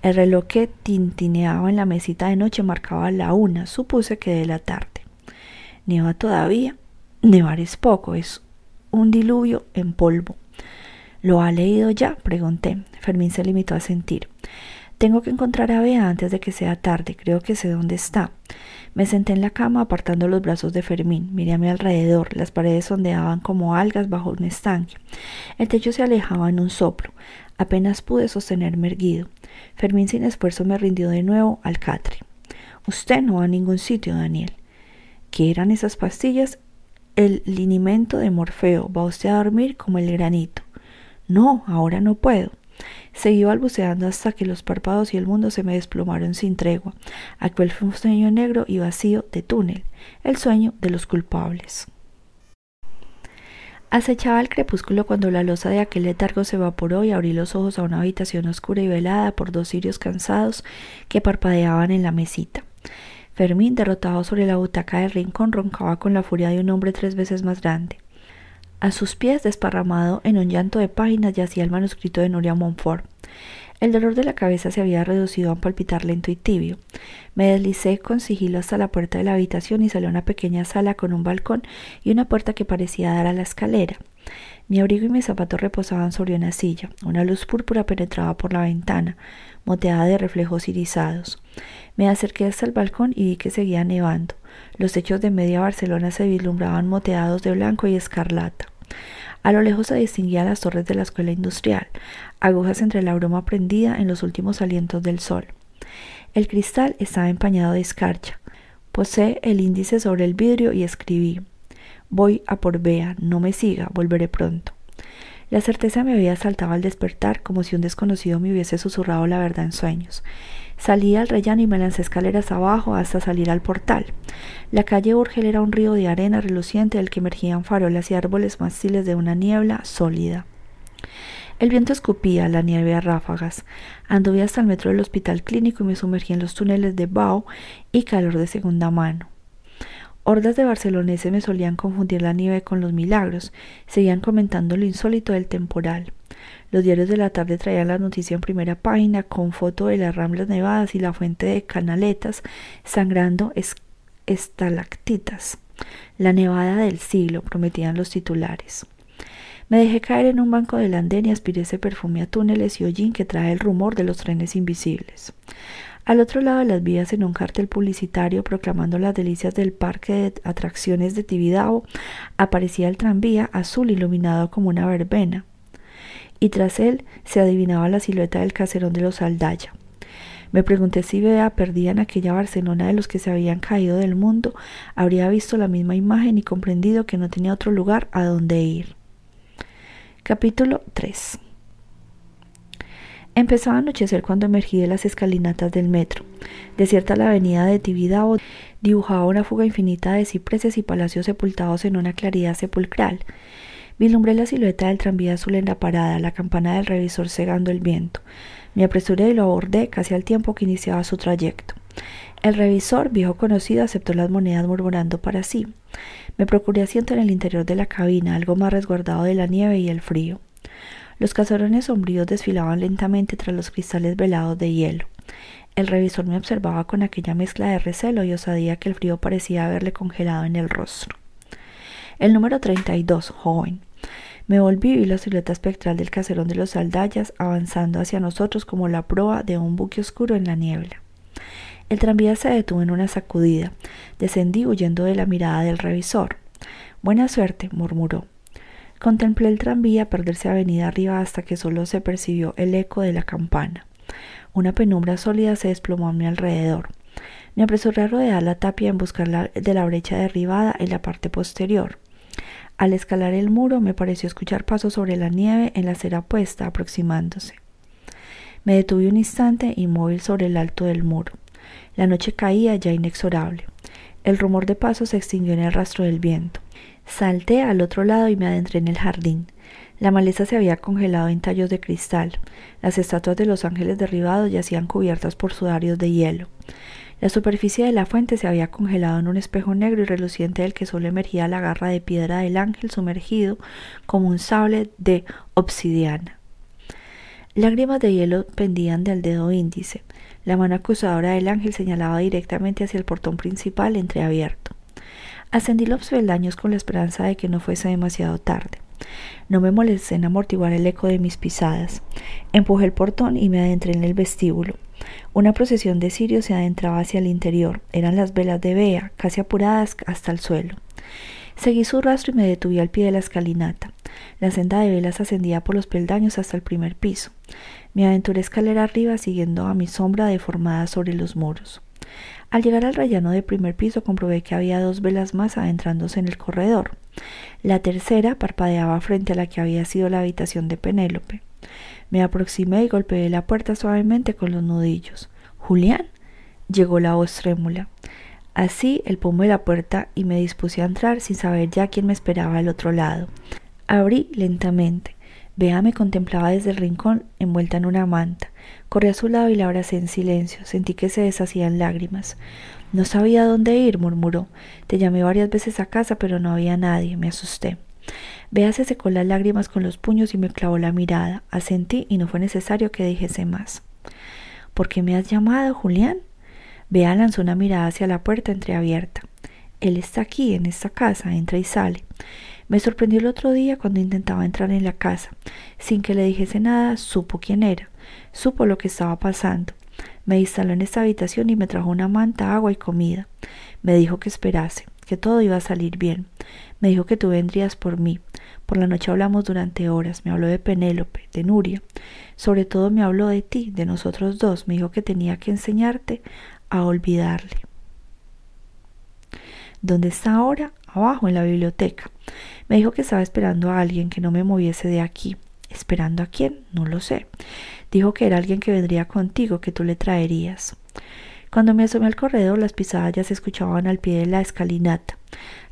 El reloj que tintineaba en la mesita de noche marcaba la una, supuse que de la tarde. Nieva todavía. Nevar es poco, es un diluvio en polvo. ¿Lo ha leído ya? pregunté. Fermín se limitó a sentir. Tengo que encontrar a Bea antes de que sea tarde. Creo que sé dónde está. Me senté en la cama apartando los brazos de Fermín. Miré a mi alrededor. Las paredes ondeaban como algas bajo un estanque. El techo se alejaba en un soplo. Apenas pude sostenerme erguido. Fermín sin esfuerzo me rindió de nuevo al catre. Usted no va a ningún sitio, Daniel. ¿Qué eran esas pastillas? El linimento de Morfeo. Va usted a dormir como el granito. No, ahora no puedo. Seguí balbuceando hasta que los párpados y el mundo se me desplomaron sin tregua. Aquel fue un sueño negro y vacío de túnel, el sueño de los culpables. Acechaba el crepúsculo cuando la losa de aquel letargo se evaporó y abrí los ojos a una habitación oscura y velada por dos cirios cansados que parpadeaban en la mesita. Fermín, derrotado sobre la butaca del rincón, roncaba con la furia de un hombre tres veces más grande. A sus pies, desparramado en un llanto de páginas, yacía el manuscrito de Nuria Montfort. El dolor de la cabeza se había reducido a un palpitar lento y tibio. Me deslicé con sigilo hasta la puerta de la habitación y salí a una pequeña sala con un balcón y una puerta que parecía dar a la escalera. Mi abrigo y mis zapatos reposaban sobre una silla. Una luz púrpura penetraba por la ventana, moteada de reflejos irisados. Me acerqué hasta el balcón y vi que seguía nevando. Los techos de media Barcelona se vislumbraban moteados de blanco y escarlata. A lo lejos se distinguían las torres de la escuela industrial, agujas entre la bruma prendida en los últimos alientos del sol. El cristal estaba empañado de escarcha. Posé el índice sobre el vidrio y escribí Voy a por Bea, no me siga, volveré pronto. La certeza me había saltado al despertar, como si un desconocido me hubiese susurrado la verdad en sueños. Salí al rellano y me lancé escaleras abajo hasta salir al portal. La calle Urgel era un río de arena reluciente del que emergían farolas y árboles mástiles de una niebla sólida. El viento escupía la nieve a ráfagas. Anduve hasta el metro del hospital clínico y me sumergí en los túneles de Bao y calor de segunda mano. Hordas de barceloneses me solían confundir la nieve con los milagros, seguían comentando lo insólito del temporal. Los diarios de la tarde traían la noticia en primera página con foto de las ramblas nevadas y la fuente de canaletas sangrando estalactitas. La nevada del siglo, prometían los titulares. Me dejé caer en un banco del andén y aspiré ese perfume a túneles y hollín que trae el rumor de los trenes invisibles. Al otro lado de las vías, en un cartel publicitario proclamando las delicias del parque de atracciones de Tibidabo, aparecía el tranvía azul iluminado como una verbena, y tras él se adivinaba la silueta del caserón de los Aldaya. Me pregunté si Bea, perdida en aquella Barcelona de los que se habían caído del mundo, habría visto la misma imagen y comprendido que no tenía otro lugar a donde ir. Capítulo 3 Empezaba a anochecer cuando emergí de las escalinatas del metro. Desierta la avenida de Tibidabo dibujaba una fuga infinita de cipreses y palacios sepultados en una claridad sepulcral. Vislumbré la silueta del tranvía azul en la parada, la campana del revisor cegando el viento. Me apresuré y lo abordé casi al tiempo que iniciaba su trayecto. El revisor, viejo conocido, aceptó las monedas murmurando para sí. Me procuré asiento en el interior de la cabina, algo más resguardado de la nieve y el frío. Los cazarones sombríos desfilaban lentamente tras los cristales velados de hielo. El revisor me observaba con aquella mezcla de recelo y osadía que el frío parecía haberle congelado en el rostro. El número 32, joven. Me volví y la silueta espectral del caserón de los Aldayas avanzando hacia nosotros como la proa de un buque oscuro en la niebla. El tranvía se detuvo en una sacudida. Descendí huyendo de la mirada del revisor. Buena suerte, murmuró. Contemplé el tranvía perderse avenida arriba hasta que solo se percibió el eco de la campana. Una penumbra sólida se desplomó a mi alrededor. Me apresuré a rodear la tapia en buscar de la brecha derribada en la parte posterior. Al escalar el muro me pareció escuchar pasos sobre la nieve en la acera opuesta aproximándose. Me detuve un instante inmóvil sobre el alto del muro. La noche caía ya inexorable. El rumor de pasos se extinguió en el rastro del viento. Salté al otro lado y me adentré en el jardín. La maleza se había congelado en tallos de cristal. Las estatuas de los ángeles derribados yacían cubiertas por sudarios de hielo. La superficie de la fuente se había congelado en un espejo negro y reluciente del que solo emergía la garra de piedra del ángel sumergido como un sable de obsidiana. Lágrimas de hielo pendían del dedo índice. La mano acusadora del ángel señalaba directamente hacia el portón principal entreabierto. Ascendí los peldaños con la esperanza de que no fuese demasiado tarde. No me molesté en amortiguar el eco de mis pisadas. Empujé el portón y me adentré en el vestíbulo. Una procesión de cirios se adentraba hacia el interior. Eran las velas de Bea, casi apuradas hasta el suelo. Seguí su rastro y me detuve al pie de la escalinata. La senda de velas ascendía por los peldaños hasta el primer piso. Me aventuré escalera arriba siguiendo a mi sombra deformada sobre los muros. Al llegar al rellano del primer piso comprobé que había dos velas más adentrándose en el corredor. La tercera parpadeaba frente a la que había sido la habitación de Penélope. Me aproximé y golpeé la puerta suavemente con los nudillos. Julián. llegó la voz trémula. Así el pomo de la puerta y me dispuse a entrar sin saber ya quién me esperaba al otro lado. Abrí lentamente. Bea me contemplaba desde el rincón, envuelta en una manta. Corrí a su lado y la abracé en silencio. Sentí que se deshacían lágrimas. No sabía dónde ir, murmuró. Te llamé varias veces a casa, pero no había nadie. Me asusté. Bea se secó las lágrimas con los puños y me clavó la mirada. Asentí y no fue necesario que dijese más. ¿Por qué me has llamado, Julián? Bea lanzó una mirada hacia la puerta entreabierta. Él está aquí, en esta casa, entra y sale. Me sorprendió el otro día cuando intentaba entrar en la casa. Sin que le dijese nada, supo quién era, supo lo que estaba pasando. Me instaló en esta habitación y me trajo una manta, agua y comida. Me dijo que esperase, que todo iba a salir bien. Me dijo que tú vendrías por mí. Por la noche hablamos durante horas. Me habló de Penélope, de Nuria. Sobre todo me habló de ti, de nosotros dos. Me dijo que tenía que enseñarte a olvidarle. ¿Dónde está ahora? Abajo, en la biblioteca. Me dijo que estaba esperando a alguien que no me moviese de aquí. ¿Esperando a quién? No lo sé. Dijo que era alguien que vendría contigo, que tú le traerías. Cuando me asomé al corredor, las pisadas ya se escuchaban al pie de la escalinata.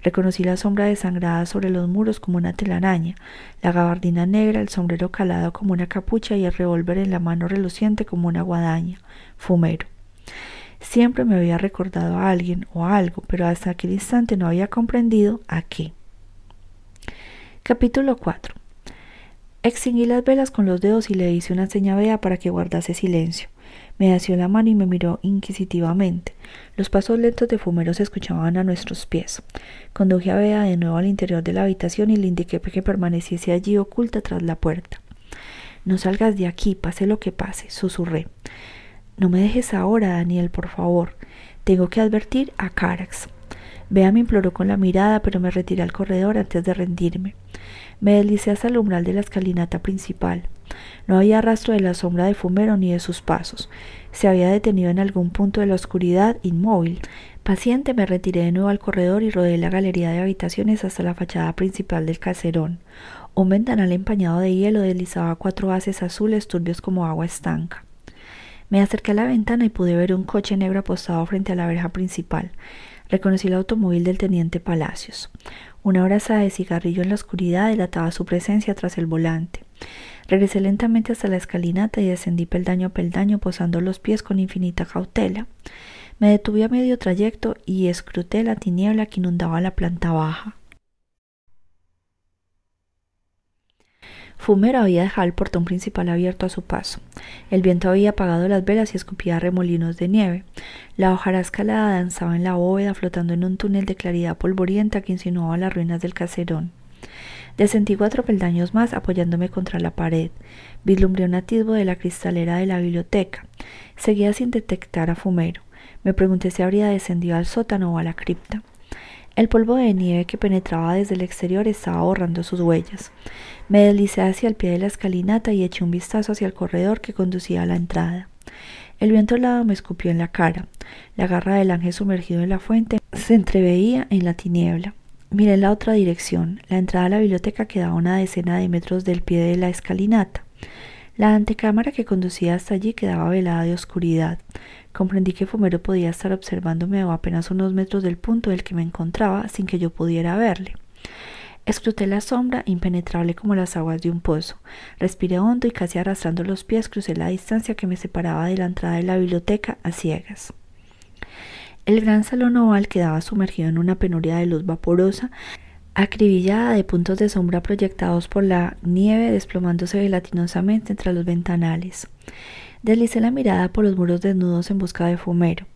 Reconocí la sombra desangrada sobre los muros como una telaraña, la gabardina negra, el sombrero calado como una capucha y el revólver en la mano reluciente como una guadaña. Fumero. Siempre me había recordado a alguien o a algo, pero hasta aquel instante no había comprendido a qué. Capítulo 4. Extinguí las velas con los dedos y le hice una seña Bea para que guardase silencio. Me asió la mano y me miró inquisitivamente. Los pasos lentos de Fumero se escuchaban a nuestros pies. Conduje a Bea de nuevo al interior de la habitación y le indiqué que permaneciese allí oculta tras la puerta. No salgas de aquí, pase lo que pase, susurré. No me dejes ahora, Daniel, por favor. Tengo que advertir a Carax. Bea me imploró con la mirada, pero me retiré al corredor antes de rendirme. Me deslicé hasta el umbral de la escalinata principal. No había rastro de la sombra de Fumero ni de sus pasos. Se había detenido en algún punto de la oscuridad, inmóvil. Paciente me retiré de nuevo al corredor y rodeé la galería de habitaciones hasta la fachada principal del caserón. Un ventanal empañado de hielo deslizaba cuatro haces azules turbios como agua estanca. Me acerqué a la ventana y pude ver un coche negro apostado frente a la verja principal. Reconocí el automóvil del teniente Palacios. Una brasa de cigarrillo en la oscuridad delataba su presencia tras el volante. Regresé lentamente hasta la escalinata y descendí peldaño a peldaño posando los pies con infinita cautela. Me detuve a medio trayecto y escruté la tiniebla que inundaba la planta baja. Fumero había dejado el portón principal abierto a su paso. El viento había apagado las velas y escupía remolinos de nieve. La hojarasca escalada danzaba en la bóveda, flotando en un túnel de claridad polvorienta que insinuaba las ruinas del caserón. Descendí cuatro peldaños más apoyándome contra la pared. Vislumbré un atisbo de la cristalera de la biblioteca. Seguía sin detectar a Fumero. Me pregunté si habría descendido al sótano o a la cripta. El polvo de nieve que penetraba desde el exterior estaba borrando sus huellas. Me deslicé hacia el pie de la escalinata y eché un vistazo hacia el corredor que conducía a la entrada. El viento helado me escupió en la cara. La garra del ángel sumergido en la fuente se entreveía en la tiniebla. Miré en la otra dirección. La entrada a la biblioteca quedaba una decena de metros del pie de la escalinata. La antecámara que conducía hasta allí quedaba velada de oscuridad. Comprendí que Fumero podía estar observándome a apenas unos metros del punto en el que me encontraba sin que yo pudiera verle. Escruté la sombra, impenetrable como las aguas de un pozo. Respiré hondo y casi arrastrando los pies crucé la distancia que me separaba de la entrada de la biblioteca a ciegas. El gran salón oval quedaba sumergido en una penuria de luz vaporosa, acribillada de puntos de sombra proyectados por la nieve desplomándose gelatinosamente entre los ventanales. Deslicé la mirada por los muros desnudos en busca de Fumero,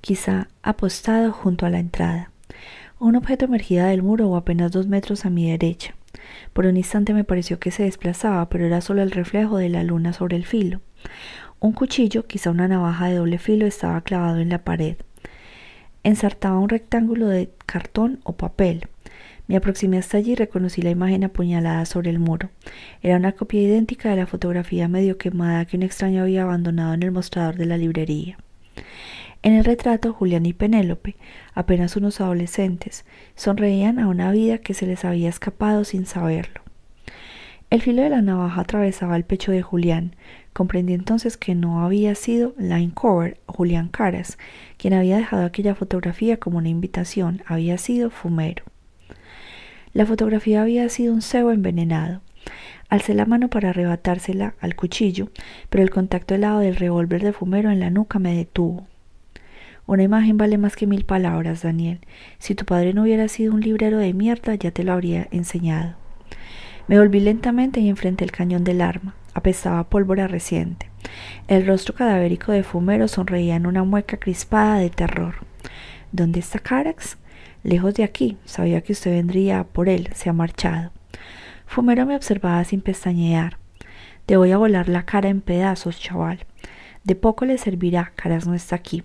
quizá apostado junto a la entrada. Un objeto emergía del muro o apenas dos metros a mi derecha. Por un instante me pareció que se desplazaba, pero era solo el reflejo de la luna sobre el filo. Un cuchillo, quizá una navaja de doble filo, estaba clavado en la pared. Ensartaba un rectángulo de cartón o papel. Me aproximé hasta allí y reconocí la imagen apuñalada sobre el muro. Era una copia idéntica de la fotografía medio quemada que un extraño había abandonado en el mostrador de la librería. En el retrato, Julián y Penélope, apenas unos adolescentes, sonreían a una vida que se les había escapado sin saberlo. El filo de la navaja atravesaba el pecho de Julián. Comprendí entonces que no había sido Line Cover Julián Caras quien había dejado aquella fotografía como una invitación, había sido Fumero. La fotografía había sido un cebo envenenado. Alcé la mano para arrebatársela al cuchillo, pero el contacto helado del revólver de Fumero en la nuca me detuvo. Una imagen vale más que mil palabras, Daniel. Si tu padre no hubiera sido un librero de mierda, ya te lo habría enseñado. Me volví lentamente y enfrenté el cañón del arma. Apestaba pólvora reciente. El rostro cadavérico de Fumero sonreía en una mueca crispada de terror. ¿Dónde está Carax? Lejos de aquí. Sabía que usted vendría por él. Se ha marchado. Fumero me observaba sin pestañear. Te voy a volar la cara en pedazos, chaval. De poco le servirá. Caras no está aquí.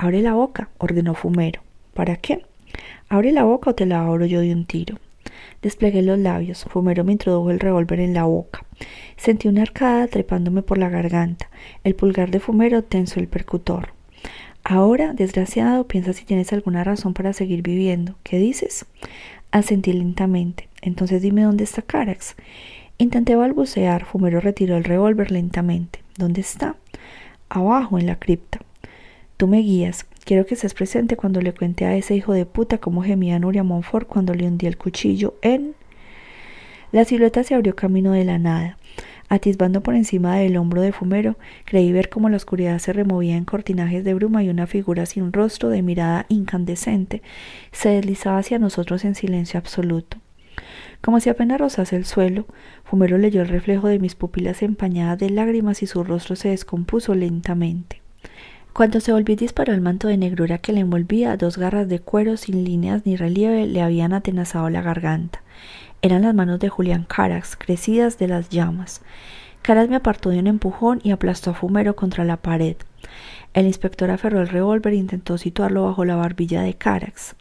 Abre la boca, ordenó Fumero. ¿Para qué? Abre la boca o te la abro yo de un tiro. Desplegué los labios. Fumero me introdujo el revólver en la boca. Sentí una arcada trepándome por la garganta. El pulgar de Fumero tensó el percutor. Ahora, desgraciado, piensa si tienes alguna razón para seguir viviendo. ¿Qué dices? Asentí lentamente. Entonces dime dónde está Carax. Intenté balbucear. Fumero retiró el revólver lentamente. ¿Dónde está? Abajo, en la cripta. Tú me guías. Quiero que estés presente cuando le cuente a ese hijo de puta cómo gemía Nuria Montfort cuando le hundí el cuchillo en. La silueta se abrió camino de la nada. Atisbando por encima del hombro de Fumero, creí ver cómo la oscuridad se removía en cortinajes de bruma y una figura sin rostro, de mirada incandescente, se deslizaba hacia nosotros en silencio absoluto. Como si apenas rozase el suelo, Fumero leyó el reflejo de mis pupilas empañadas de lágrimas y su rostro se descompuso lentamente. Cuando se volvió disparó el manto de negrura que le envolvía, dos garras de cuero sin líneas ni relieve le habían atenazado la garganta. Eran las manos de Julián Carax, crecidas de las llamas. Caras me apartó de un empujón y aplastó a Fumero contra la pared. El inspector aferró el revólver e intentó situarlo bajo la barbilla de Carax.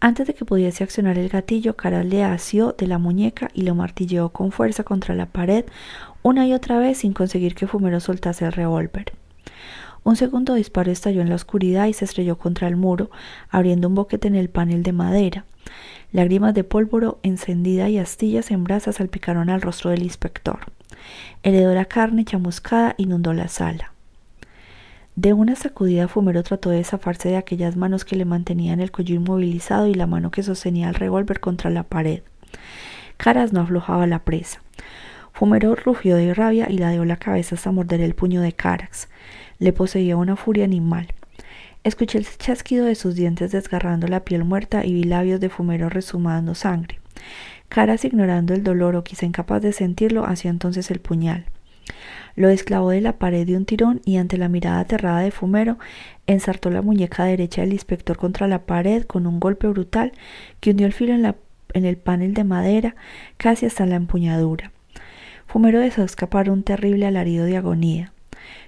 Antes de que pudiese accionar el gatillo, Carax le asió de la muñeca y lo martilleó con fuerza contra la pared una y otra vez sin conseguir que Fumero soltase el revólver. Un segundo disparo estalló en la oscuridad y se estrelló contra el muro, abriendo un boquete en el panel de madera. Lágrimas de pólvora encendida y astillas en brasas salpicaron al rostro del inspector. El hedor a carne chamuscada inundó la sala. De una sacudida Fumero trató de zafarse de aquellas manos que le mantenían el cuello inmovilizado y la mano que sostenía el revólver contra la pared. Caras no aflojaba la presa. Fumero rugió de rabia y ladeó la cabeza hasta morder el puño de Carax. Le poseía una furia animal. Escuché el chasquido de sus dientes desgarrando la piel muerta y vi labios de Fumero resumando sangre. Caras, ignorando el dolor o quizá incapaz de sentirlo, hacía entonces el puñal. Lo desclavó de la pared de un tirón y ante la mirada aterrada de Fumero, ensartó la muñeca derecha del inspector contra la pared con un golpe brutal que hundió el filo en, en el panel de madera casi hasta la empuñadura. Fumero dejó escapar un terrible alarido de agonía.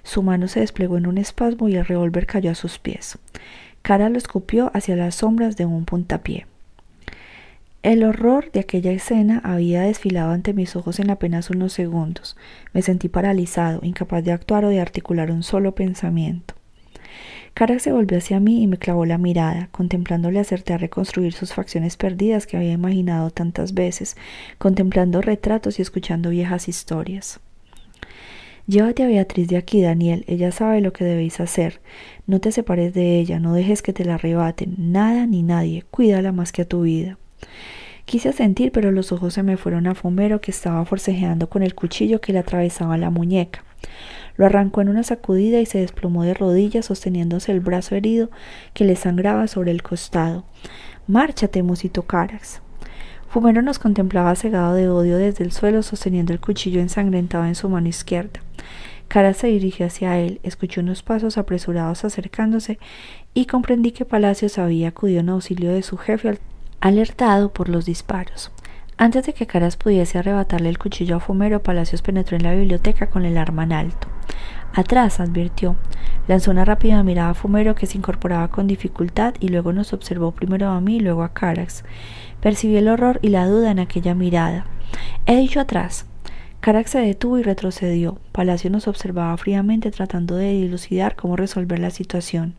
Su mano se desplegó en un espasmo y el revólver cayó a sus pies. Cara lo escupió hacia las sombras de un puntapié. El horror de aquella escena había desfilado ante mis ojos en apenas unos segundos. Me sentí paralizado, incapaz de actuar o de articular un solo pensamiento. Cara se volvió hacia mí y me clavó la mirada, contemplándole hacerte a reconstruir sus facciones perdidas que había imaginado tantas veces, contemplando retratos y escuchando viejas historias. Llévate a Beatriz de aquí, Daniel. Ella sabe lo que debéis hacer. No te separes de ella, no dejes que te la arrebaten. Nada ni nadie. Cuídala más que a tu vida. Quise sentir, pero los ojos se me fueron a Fumero, que estaba forcejeando con el cuchillo que le atravesaba la muñeca. Lo arrancó en una sacudida y se desplomó de rodillas, sosteniéndose el brazo herido que le sangraba sobre el costado. Márchate, musito Carax. Fumero nos contemplaba cegado de odio desde el suelo, sosteniendo el cuchillo ensangrentado en su mano izquierda. Cara se dirigió hacia él, escuchó unos pasos apresurados acercándose y comprendí que Palacios había acudido en auxilio de su jefe alertado por los disparos. Antes de que Caras pudiese arrebatarle el cuchillo a Fumero, Palacios penetró en la biblioteca con el arma en alto. Atrás, advirtió. Lanzó una rápida mirada a Fumero que se incorporaba con dificultad y luego nos observó primero a mí y luego a Carax. Percibí el horror y la duda en aquella mirada. He dicho atrás. Carax se detuvo y retrocedió. Palacio nos observaba fríamente tratando de dilucidar cómo resolver la situación.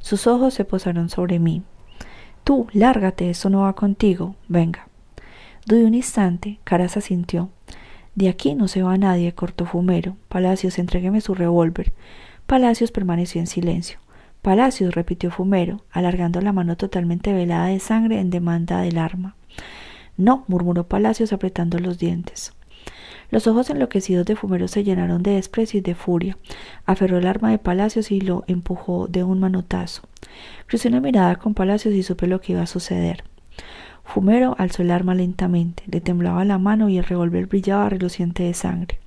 Sus ojos se posaron sobre mí. Tú, lárgate, eso no va contigo. Venga. Dudé un instante, Caras asintió. De aquí no se va nadie, cortó Fumero. Palacios, entrégueme su revólver. Palacios permaneció en silencio. Palacios, repitió Fumero, alargando la mano totalmente velada de sangre en demanda del arma. No, murmuró Palacios apretando los dientes. Los ojos enloquecidos de Fumero se llenaron de desprecio y de furia. Aferró el arma de Palacios y lo empujó de un manotazo. Crucé una mirada con Palacios y supe lo que iba a suceder. Fumero alzó el arma lentamente, le temblaba la mano y el revólver brillaba reluciente de sangre.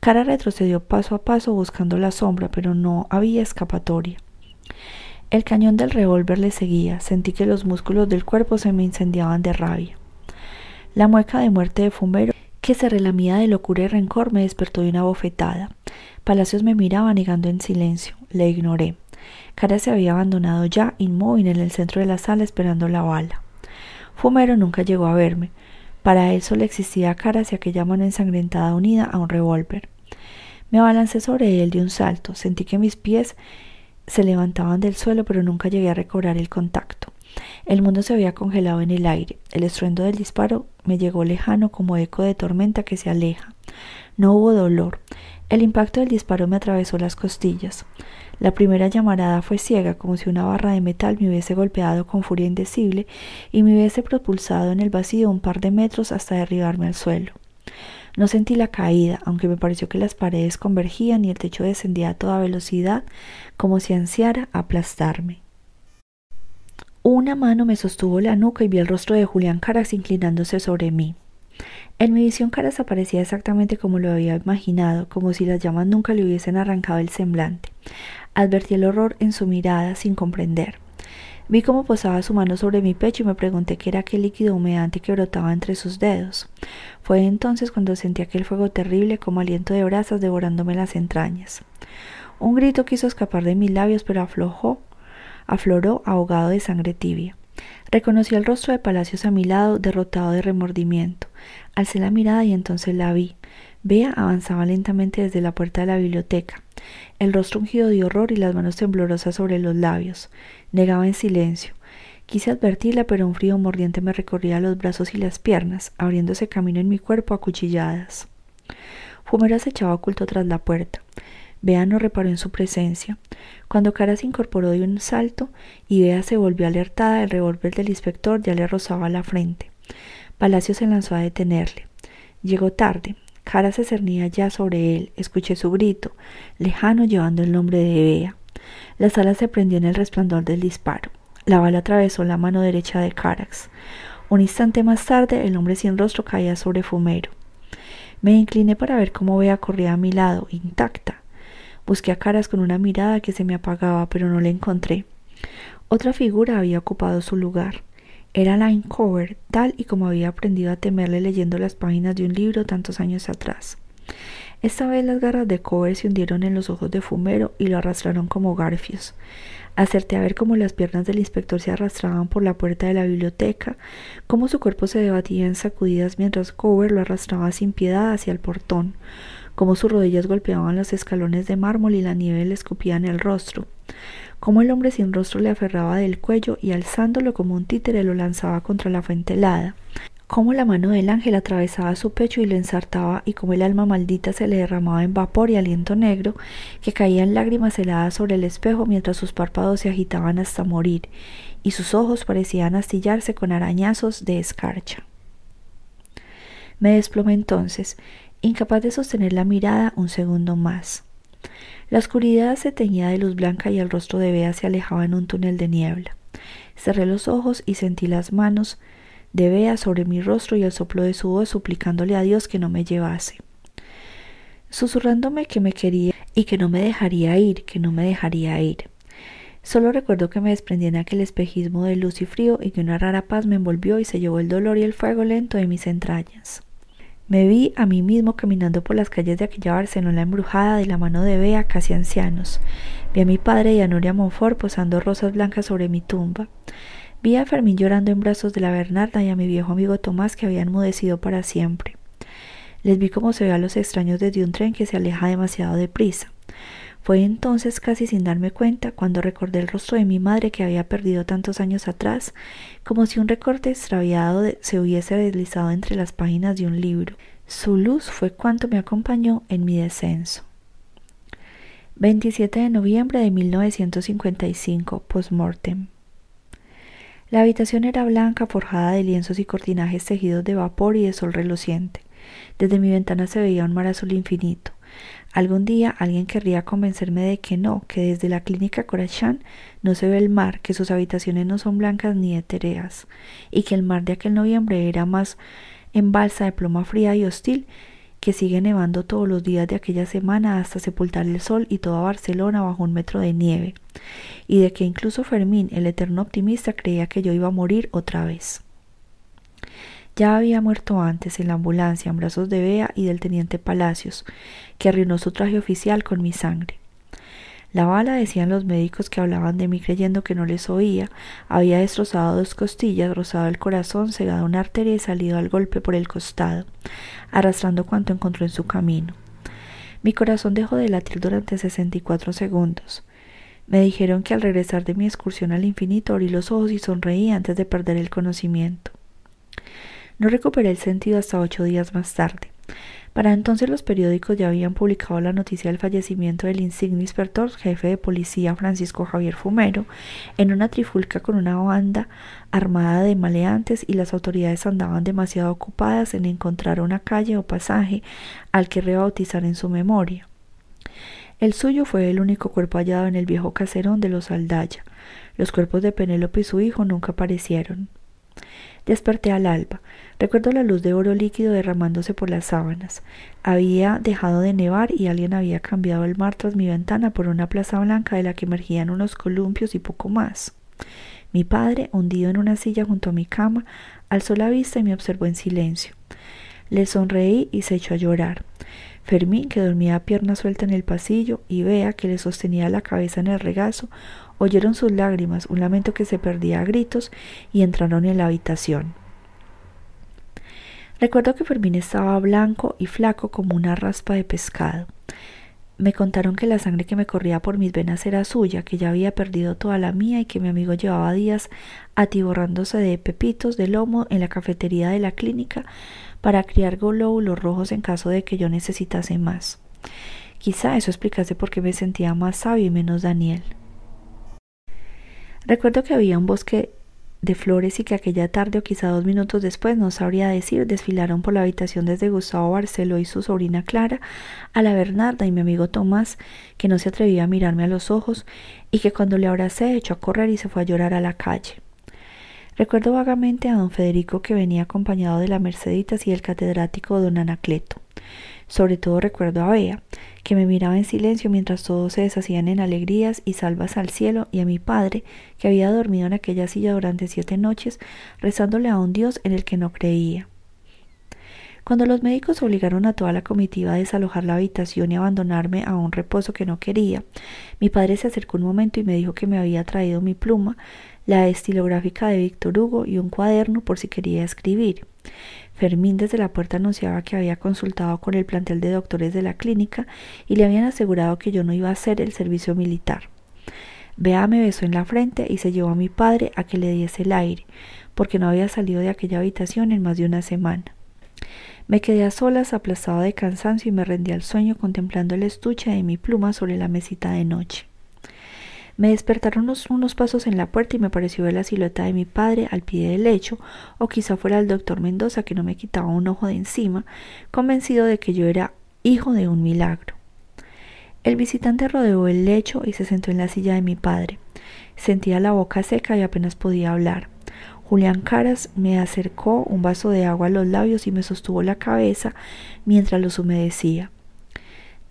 Cara retrocedió paso a paso buscando la sombra, pero no había escapatoria. El cañón del revólver le seguía, sentí que los músculos del cuerpo se me incendiaban de rabia. La mueca de muerte de Fumero que se relamía de locura y rencor me despertó de una bofetada. Palacios me miraba negando en silencio. Le ignoré. Cara se había abandonado ya, inmóvil en el centro de la sala esperando la bala. Fumero nunca llegó a verme. Para él solo existía cara hacia aquella mano ensangrentada unida a un revólver. Me abalancé sobre él de un salto. Sentí que mis pies se levantaban del suelo, pero nunca llegué a recobrar el contacto. El mundo se había congelado en el aire. El estruendo del disparo me llegó lejano como eco de tormenta que se aleja. No hubo dolor. El impacto del disparo me atravesó las costillas. La primera llamarada fue ciega, como si una barra de metal me hubiese golpeado con furia indecible y me hubiese propulsado en el vacío un par de metros hasta derribarme al suelo. No sentí la caída, aunque me pareció que las paredes convergían y el techo descendía a toda velocidad, como si ansiara aplastarme. Una mano me sostuvo la nuca y vi el rostro de Julián Caras inclinándose sobre mí. En mi visión Caras aparecía exactamente como lo había imaginado, como si las llamas nunca le hubiesen arrancado el semblante. Advertí el horror en su mirada sin comprender. Vi cómo posaba su mano sobre mi pecho y me pregunté qué era aquel líquido humeante que brotaba entre sus dedos. Fue entonces cuando sentí aquel fuego terrible como aliento de brasas devorándome las entrañas. Un grito quiso escapar de mis labios, pero aflojó afloró ahogado de sangre tibia. Reconocí el rostro de Palacios a mi lado, derrotado de remordimiento. Alcé la mirada y entonces la vi. Bea avanzaba lentamente desde la puerta de la biblioteca, el rostro ungido de horror y las manos temblorosas sobre los labios. Negaba en silencio. Quise advertirla, pero un frío mordiente me recorría los brazos y las piernas, abriéndose camino en mi cuerpo a cuchilladas. Fumero se echaba oculto tras la puerta. Bea no reparó en su presencia. Cuando Cara se incorporó de un salto y Bea se volvió alertada, el revólver del inspector ya le rozaba la frente. Palacio se lanzó a detenerle. Llegó tarde. Cara se cernía ya sobre él. Escuché su grito, lejano llevando el nombre de Bea. La sala se prendió en el resplandor del disparo. La bala atravesó la mano derecha de Carax. Un instante más tarde, el hombre sin rostro caía sobre Fumero. Me incliné para ver cómo Bea corría a mi lado, intacta. Busqué a caras con una mirada que se me apagaba, pero no le encontré. Otra figura había ocupado su lugar. Era Line Cover, tal y como había aprendido a temerle leyendo las páginas de un libro tantos años atrás. Esta vez las garras de Cover se hundieron en los ojos de Fumero y lo arrastraron como garfios. Acerté a ver cómo las piernas del inspector se arrastraban por la puerta de la biblioteca, cómo su cuerpo se debatía en sacudidas mientras Cover lo arrastraba sin piedad hacia el portón, cómo sus rodillas golpeaban los escalones de mármol y la nieve le escupía en el rostro, cómo el hombre sin rostro le aferraba del cuello y alzándolo como un títere lo lanzaba contra la fuente helada, cómo la mano del ángel atravesaba su pecho y lo ensartaba y cómo el alma maldita se le derramaba en vapor y aliento negro que caían lágrimas heladas sobre el espejo mientras sus párpados se agitaban hasta morir y sus ojos parecían astillarse con arañazos de escarcha. Me desplomé entonces incapaz de sostener la mirada un segundo más. La oscuridad se teñía de luz blanca y el rostro de Bea se alejaba en un túnel de niebla. Cerré los ojos y sentí las manos de Bea sobre mi rostro y el soplo de su voz suplicándole a Dios que no me llevase. Susurrándome que me quería y que no me dejaría ir, que no me dejaría ir. Solo recuerdo que me desprendí en aquel espejismo de luz y frío y que una rara paz me envolvió y se llevó el dolor y el fuego lento de mis entrañas. Me vi a mí mismo caminando por las calles de aquella Barcelona embrujada de la mano de Bea, casi ancianos. Vi a mi padre y a Nuria Monfort posando rosas blancas sobre mi tumba. Vi a Fermín llorando en brazos de la Bernarda y a mi viejo amigo Tomás que había enmudecido para siempre. Les vi como se ve a los extraños desde un tren que se aleja demasiado deprisa. Fue entonces casi sin darme cuenta cuando recordé el rostro de mi madre que había perdido tantos años atrás, como si un recorte extraviado se hubiese deslizado entre las páginas de un libro. Su luz fue cuanto me acompañó en mi descenso. 27 de noviembre de 1955, postmortem. La habitación era blanca, forjada de lienzos y cortinajes tejidos de vapor y de sol reluciente. Desde mi ventana se veía un mar azul infinito. Algún día alguien querría convencerme de que no, que desde la clínica Corachán no se ve el mar, que sus habitaciones no son blancas ni etéreas, y que el mar de aquel noviembre era más en balsa de pluma fría y hostil, que sigue nevando todos los días de aquella semana hasta sepultar el sol y toda Barcelona bajo un metro de nieve, y de que incluso Fermín, el eterno optimista, creía que yo iba a morir otra vez. Ya había muerto antes en la ambulancia en brazos de Bea y del teniente Palacios, que arruinó su traje oficial con mi sangre. La bala, decían los médicos que hablaban de mí creyendo que no les oía, había destrozado dos costillas, rozado el corazón, cegado una arteria y salido al golpe por el costado, arrastrando cuanto encontró en su camino. Mi corazón dejó de latir durante sesenta y cuatro segundos. Me dijeron que al regresar de mi excursión al infinito abrí los ojos y sonreí antes de perder el conocimiento. No recuperé el sentido hasta ocho días más tarde. Para entonces los periódicos ya habían publicado la noticia del fallecimiento del insigne inspector jefe de policía Francisco Javier Fumero en una trifulca con una banda armada de maleantes y las autoridades andaban demasiado ocupadas en encontrar una calle o pasaje al que rebautizar en su memoria. El suyo fue el único cuerpo hallado en el viejo caserón de los Aldaya, Los cuerpos de Penélope y su hijo nunca aparecieron. Desperté al alba. Recuerdo la luz de oro líquido derramándose por las sábanas. Había dejado de nevar y alguien había cambiado el mar tras mi ventana por una plaza blanca de la que emergían unos columpios y poco más. Mi padre, hundido en una silla junto a mi cama, alzó la vista y me observó en silencio. Le sonreí y se echó a llorar. Fermín, que dormía a pierna suelta en el pasillo, y Bea, que le sostenía la cabeza en el regazo, oyeron sus lágrimas, un lamento que se perdía a gritos, y entraron en la habitación. Recuerdo que Fermín estaba blanco y flaco como una raspa de pescado. Me contaron que la sangre que me corría por mis venas era suya, que ya había perdido toda la mía y que mi amigo llevaba días atiborrándose de pepitos de lomo en la cafetería de la clínica para criar glóbulos rojos en caso de que yo necesitase más. Quizá eso explicase por qué me sentía más sabio y menos Daniel. Recuerdo que había un bosque de flores y que aquella tarde o quizá dos minutos después, no sabría decir, desfilaron por la habitación desde Gustavo Barceló y su sobrina Clara a la Bernarda y mi amigo Tomás, que no se atrevía a mirarme a los ojos y que cuando le abracé echó a correr y se fue a llorar a la calle. Recuerdo vagamente a don Federico que venía acompañado de la Merceditas y el catedrático don Anacleto. Sobre todo recuerdo a Bea, que me miraba en silencio mientras todos se deshacían en alegrías y salvas al cielo, y a mi padre, que había dormido en aquella silla durante siete noches, rezándole a un Dios en el que no creía. Cuando los médicos obligaron a toda la comitiva a desalojar la habitación y abandonarme a un reposo que no quería, mi padre se acercó un momento y me dijo que me había traído mi pluma, la estilográfica de Víctor Hugo y un cuaderno por si quería escribir. Fermín desde la puerta anunciaba que había consultado con el plantel de doctores de la clínica y le habían asegurado que yo no iba a hacer el servicio militar. Bea me besó en la frente y se llevó a mi padre a que le diese el aire, porque no había salido de aquella habitación en más de una semana. Me quedé a solas, aplastado de cansancio y me rendí al sueño contemplando el estuche de mi pluma sobre la mesita de noche. Me despertaron unos, pasos en la puerta y me pareció ver la silueta de mi padre al pie del lecho, o quizá fuera el doctor Mendoza que no me quitaba un ojo de encima, convencido de que yo era hijo de un milagro. El visitante rodeó el lecho y se sentó en la silla de mi padre. Sentía la boca seca y apenas podía hablar. Julián Caras me acercó un vaso de agua a los labios y me sostuvo la cabeza mientras los humedecía.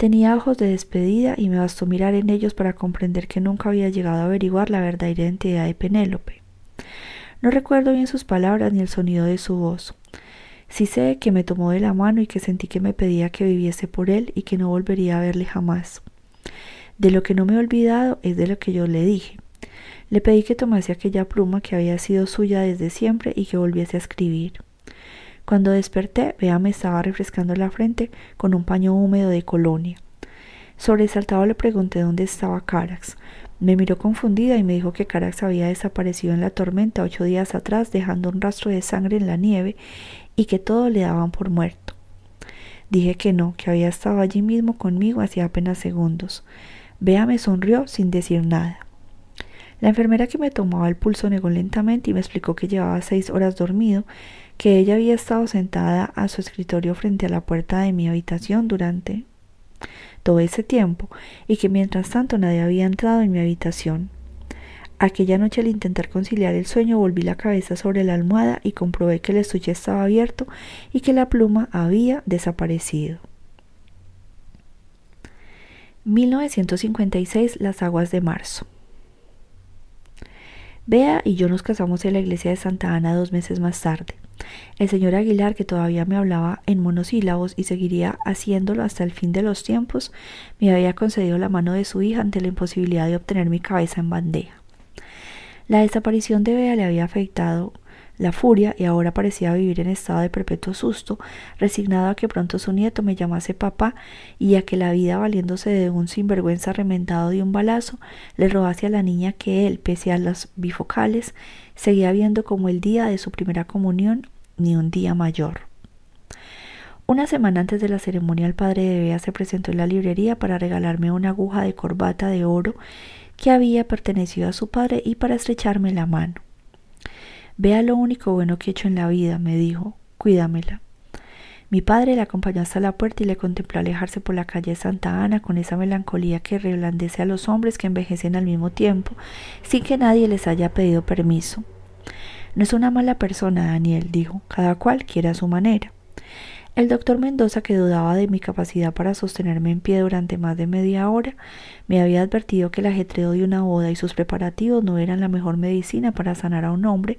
Tenía ojos de despedida y me bastó mirar en ellos para comprender que nunca había llegado a averiguar la verdadera identidad de Penélope. No recuerdo bien sus palabras ni el sonido de su voz. Sí sé que me tomó de la mano y que sentí que me pedía que viviese por él y que no volvería a verle jamás. De lo que no me he olvidado es de lo que yo le dije. Le pedí que tomase aquella pluma que había sido suya desde siempre y que volviese a escribir. Cuando desperté, Bea me estaba refrescando la frente con un paño húmedo de colonia. Sobresaltado le pregunté dónde estaba Carax. Me miró confundida y me dijo que Carax había desaparecido en la tormenta ocho días atrás, dejando un rastro de sangre en la nieve y que todo le daban por muerto. Dije que no, que había estado allí mismo conmigo hacía apenas segundos. Bea me sonrió sin decir nada. La enfermera que me tomaba el pulso negó lentamente y me explicó que llevaba seis horas dormido, que ella había estado sentada a su escritorio frente a la puerta de mi habitación durante todo ese tiempo y que mientras tanto nadie había entrado en mi habitación. Aquella noche al intentar conciliar el sueño volví la cabeza sobre la almohada y comprobé que el estuche estaba abierto y que la pluma había desaparecido. 1956 Las aguas de marzo. Bea y yo nos casamos en la iglesia de Santa Ana dos meses más tarde. El señor Aguilar, que todavía me hablaba en monosílabos y seguiría haciéndolo hasta el fin de los tiempos, me había concedido la mano de su hija ante la imposibilidad de obtener mi cabeza en bandeja. La desaparición de Bea le había afectado la furia y ahora parecía vivir en estado de perpetuo susto, resignado a que pronto su nieto me llamase papá y a que la vida, valiéndose de un sinvergüenza remendado de un balazo, le robase a la niña que él, pese a las bifocales, seguía viendo como el día de su primera comunión ni un día mayor. Una semana antes de la ceremonia el padre de Bea se presentó en la librería para regalarme una aguja de corbata de oro que había pertenecido a su padre y para estrecharme la mano. Vea lo único bueno que he hecho en la vida, me dijo, cuídamela. Mi padre le acompañó hasta la puerta y le contempló alejarse por la calle Santa Ana con esa melancolía que reblandece a los hombres que envejecen al mismo tiempo, sin que nadie les haya pedido permiso. No es una mala persona, Daniel, dijo, cada cual quiere a su manera. El doctor Mendoza, que dudaba de mi capacidad para sostenerme en pie durante más de media hora, me había advertido que el ajetreo de una boda y sus preparativos no eran la mejor medicina para sanar a un hombre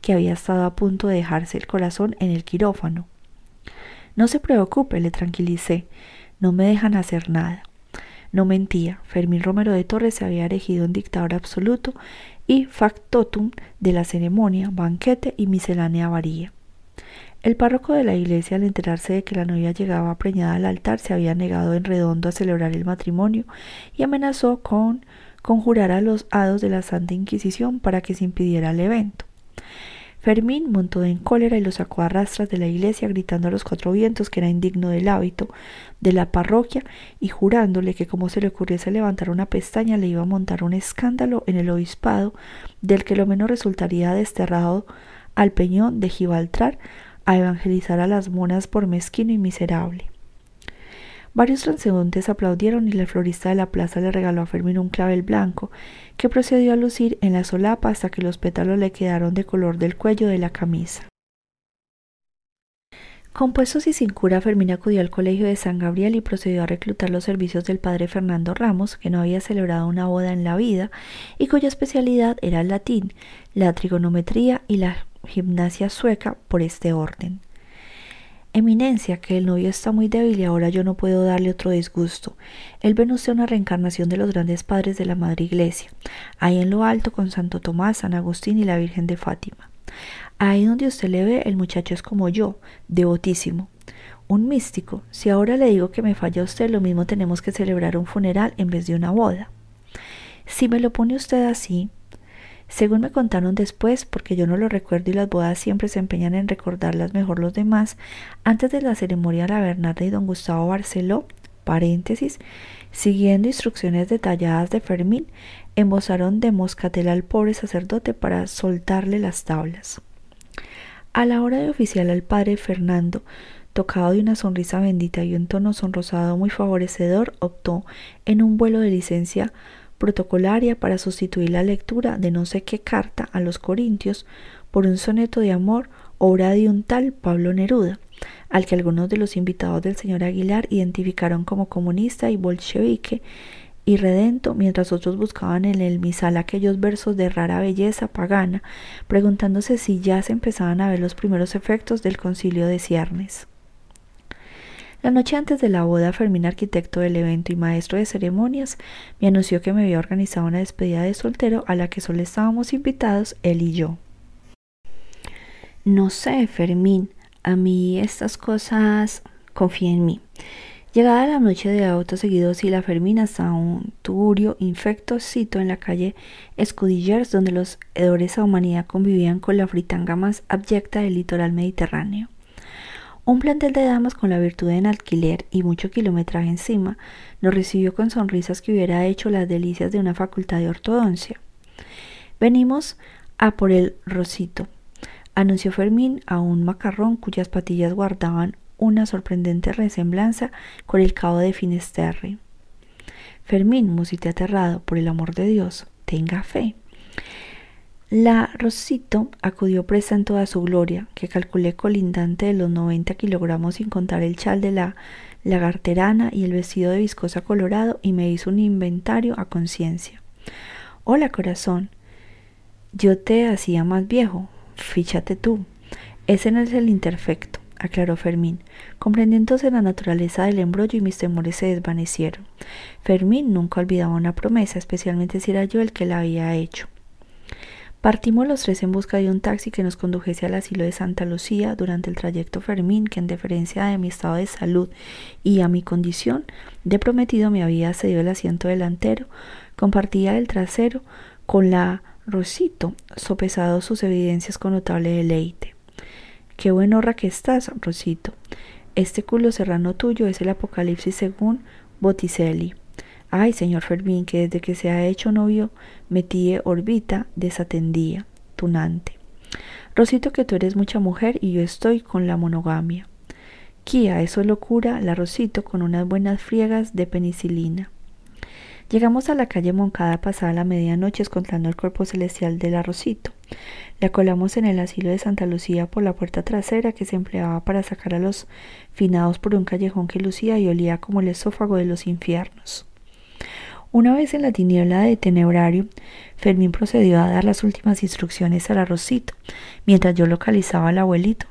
que había estado a punto de dejarse el corazón en el quirófano. No se preocupe, le tranquilicé, no me dejan hacer nada. No mentía, Fermín Romero de Torres se había erigido en dictador absoluto y factotum de la ceremonia, banquete y miscelánea varía. El párroco de la iglesia, al enterarse de que la novia llegaba preñada al altar, se había negado en redondo a celebrar el matrimonio y amenazó con conjurar a los hados de la Santa Inquisición para que se impidiera el evento. Fermín montó en cólera y lo sacó a rastras de la iglesia, gritando a los cuatro vientos que era indigno del hábito de la parroquia y jurándole que como se le ocurriese levantar una pestaña le iba a montar un escándalo en el obispado, del que lo menos resultaría desterrado al peñón de Gibraltar a evangelizar a las monas por mezquino y miserable. Varios transeúntes aplaudieron y la florista de la plaza le regaló a Fermín un clavel blanco, que procedió a lucir en la solapa hasta que los pétalos le quedaron de color del cuello de la camisa. Compuestos y sin cura, Fermín acudió al colegio de San Gabriel y procedió a reclutar los servicios del padre Fernando Ramos, que no había celebrado una boda en la vida y cuya especialidad era el latín, la trigonometría y la gimnasia sueca por este orden. Eminencia, que el novio está muy débil y ahora yo no puedo darle otro disgusto. Él ven usted una reencarnación de los grandes padres de la Madre Iglesia, ahí en lo alto con Santo Tomás, San Agustín y la Virgen de Fátima. Ahí donde usted le ve, el muchacho es como yo, devotísimo. Un místico. Si ahora le digo que me falla usted, lo mismo tenemos que celebrar un funeral en vez de una boda. Si me lo pone usted así, según me contaron después, porque yo no lo recuerdo y las bodas siempre se empeñan en recordarlas mejor los demás, antes de la ceremonia la Bernarda y don Gustavo Barceló, paréntesis, siguiendo instrucciones detalladas de Fermín, embozaron de moscatel al pobre sacerdote para soltarle las tablas. A la hora de oficial al padre Fernando, tocado de una sonrisa bendita y un tono sonrosado muy favorecedor, optó en un vuelo de licencia protocolaria para sustituir la lectura de no sé qué carta a los Corintios por un soneto de amor obra de un tal Pablo Neruda, al que algunos de los invitados del señor Aguilar identificaron como comunista y bolchevique y redento, mientras otros buscaban en el misal aquellos versos de rara belleza pagana, preguntándose si ya se empezaban a ver los primeros efectos del concilio de ciernes. La noche antes de la boda, Fermín, arquitecto del evento y maestro de ceremonias, me anunció que me había organizado una despedida de soltero a la que solo estábamos invitados él y yo. No sé, Fermín, a mí estas cosas confía en mí. Llegada la noche de auto seguido la Fermín hasta un tuburio infectosito en la calle Escudillers donde los hedores a humanidad convivían con la fritanga más abyecta del litoral mediterráneo. Un plantel de damas con la virtud en alquiler y mucho kilometraje encima nos recibió con sonrisas que hubiera hecho las delicias de una facultad de ortodoncia. Venimos a por el Rosito, anunció Fermín a un macarrón cuyas patillas guardaban una sorprendente resemblanza con el cabo de Finisterre. Fermín, musité aterrado, por el amor de Dios, tenga fe. La Rosito acudió presa en toda su gloria, que calculé colindante de los 90 kilogramos sin contar el chal de la lagarterana y el vestido de viscosa colorado y me hizo un inventario a conciencia. Hola corazón, yo te hacía más viejo, fíchate tú. Ese no es el interfecto, aclaró Fermín, comprendiéndose la naturaleza del embrollo y mis temores se desvanecieron. Fermín nunca olvidaba una promesa, especialmente si era yo el que la había hecho. Partimos los tres en busca de un taxi que nos condujese al asilo de Santa Lucía durante el trayecto Fermín, que en deferencia de mi estado de salud y a mi condición de prometido me había cedido el asiento delantero, compartía el trasero con la Rosito, sopesado sus evidencias con notable deleite. Qué buen horra que estás, Rosito. Este culo serrano tuyo es el apocalipsis según Botticelli. Ay, señor Fermín, que desde que se ha hecho novio metí orbita, desatendía, tunante. Rosito, que tú eres mucha mujer y yo estoy con la monogamia. Kia, eso lo cura el arrocito con unas buenas friegas de penicilina. Llegamos a la calle Moncada pasada la medianoche contando el cuerpo celestial del arrocito. La colamos en el asilo de Santa Lucía por la puerta trasera que se empleaba para sacar a los finados por un callejón que lucía y olía como el esófago de los infiernos. Una vez en la tiniebla de tenebrario, Fermín procedió a dar las últimas instrucciones al arrocito, mientras yo localizaba al abuelito,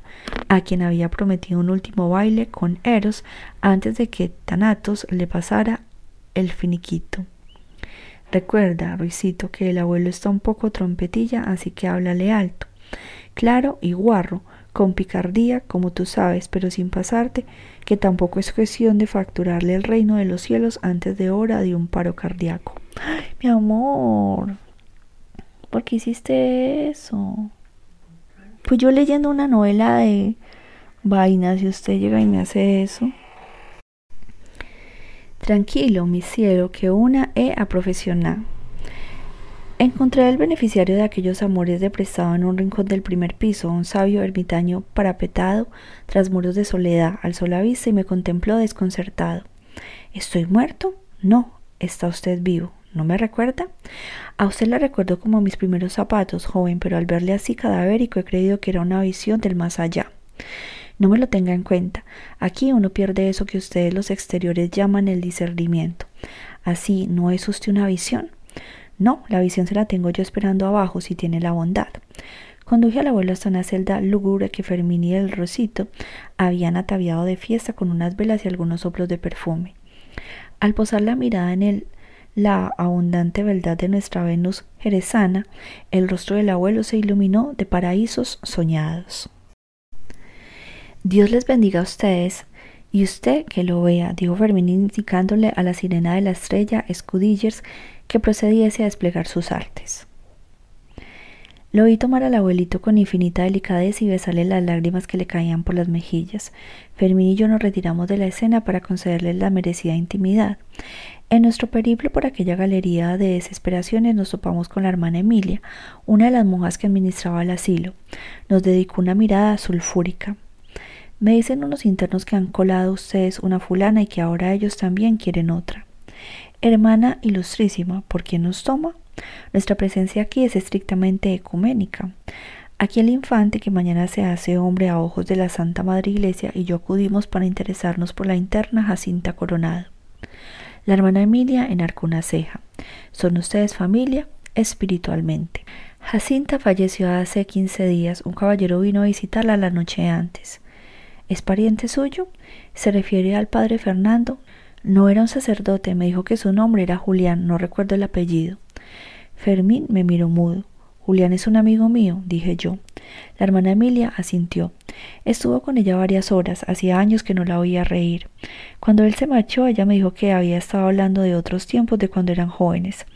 a quien había prometido un último baile con Eros antes de que Tanatos le pasara el finiquito. Recuerda, Ruicito, que el abuelo está un poco trompetilla, así que háblale alto. Claro y guarro, con picardía, como tú sabes, pero sin pasarte, que tampoco es cuestión de facturarle el reino de los cielos antes de hora de un paro cardíaco. Ay, mi amor, ¿por qué hiciste eso? Pues yo leyendo una novela de vainas y usted llega y me hace eso. Tranquilo, mi cielo, que una e a profesional. Encontré el beneficiario de aquellos amores de prestado en un rincón del primer piso, un sabio ermitaño parapetado tras muros de soledad, alzó la vista y me contempló desconcertado. ¿Estoy muerto? No, está usted vivo. ¿No me recuerda? A usted la recuerdo como mis primeros zapatos, joven, pero al verle así cadavérico he creído que era una visión del más allá. No me lo tenga en cuenta. Aquí uno pierde eso que ustedes los exteriores llaman el discernimiento. Así, ¿no es usted una visión? No, la visión se la tengo yo esperando abajo si tiene la bondad. Conduje al abuelo hasta una celda lúgubre que Fermín y el Rosito habían ataviado de fiesta con unas velas y algunos soplos de perfume. Al posar la mirada en él, la abundante beldad de nuestra Venus jerezana, el rostro del abuelo se iluminó de paraísos soñados. Dios les bendiga a ustedes y usted que lo vea, dijo Fermín indicándole a la sirena de la estrella Scudillers que procediese a desplegar sus artes. Lo vi tomar al abuelito con infinita delicadeza y besarle las lágrimas que le caían por las mejillas. Fermín y yo nos retiramos de la escena para concederle la merecida intimidad. En nuestro periplo por aquella galería de desesperaciones nos topamos con la hermana Emilia, una de las monjas que administraba el asilo. Nos dedicó una mirada sulfúrica. Me dicen unos internos que han colado ustedes una fulana y que ahora ellos también quieren otra. Hermana ilustrísima, ¿por quién nos toma? Nuestra presencia aquí es estrictamente ecuménica. Aquí el infante que mañana se hace hombre a ojos de la Santa Madre Iglesia y yo acudimos para interesarnos por la interna Jacinta Coronado. La hermana Emilia enarcó una ceja. ¿Son ustedes familia? Espiritualmente. Jacinta falleció hace quince días. Un caballero vino a visitarla la noche antes. ¿Es pariente suyo? ¿Se refiere al padre Fernando? No era un sacerdote, me dijo que su nombre era Julián, no recuerdo el apellido. Fermín me miró mudo. Julián es un amigo mío, dije yo. La hermana Emilia asintió. Estuvo con ella varias horas, hacía años que no la oía reír. Cuando él se marchó, ella me dijo que había estado hablando de otros tiempos de cuando eran jóvenes.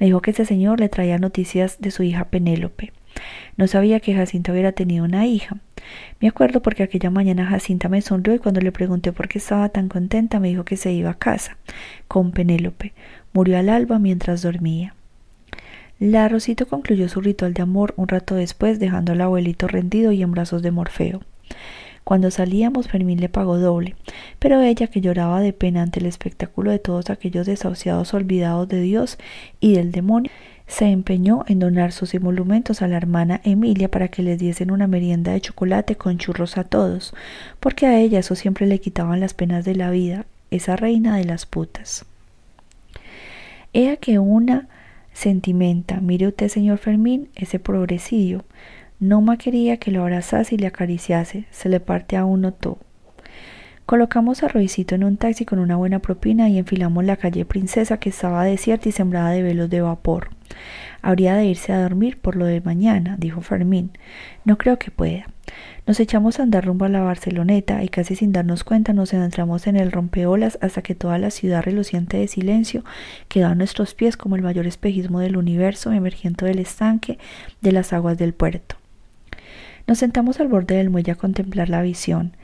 Me dijo que ese señor le traía noticias de su hija Penélope. No sabía que Jacinta hubiera tenido una hija. Me acuerdo porque aquella mañana Jacinta me sonrió y cuando le pregunté por qué estaba tan contenta me dijo que se iba a casa con Penélope. Murió al alba mientras dormía. La Rosito concluyó su ritual de amor un rato después, dejando al abuelito rendido y en brazos de Morfeo. Cuando salíamos, Fermín le pagó doble, pero ella, que lloraba de pena ante el espectáculo de todos aquellos desahuciados olvidados de Dios y del demonio, se empeñó en donar sus emolumentos a la hermana Emilia para que les diesen una merienda de chocolate con churros a todos, porque a ella eso siempre le quitaban las penas de la vida, esa reina de las putas. Ea que una sentimenta, mire usted, señor Fermín, ese progresidio, no más quería que lo abrazase y le acariciase, se le parte a uno todo. Colocamos a Roycito en un taxi con una buena propina y enfilamos la calle Princesa que estaba desierta y sembrada de velos de vapor. Habría de irse a dormir por lo de mañana, dijo Fermín. No creo que pueda. Nos echamos a andar rumbo a la Barceloneta y casi sin darnos cuenta nos adentramos en el rompeolas hasta que toda la ciudad reluciente de silencio quedó a nuestros pies como el mayor espejismo del universo emergiendo del estanque de las aguas del puerto. Nos sentamos al borde del muelle a contemplar la visión.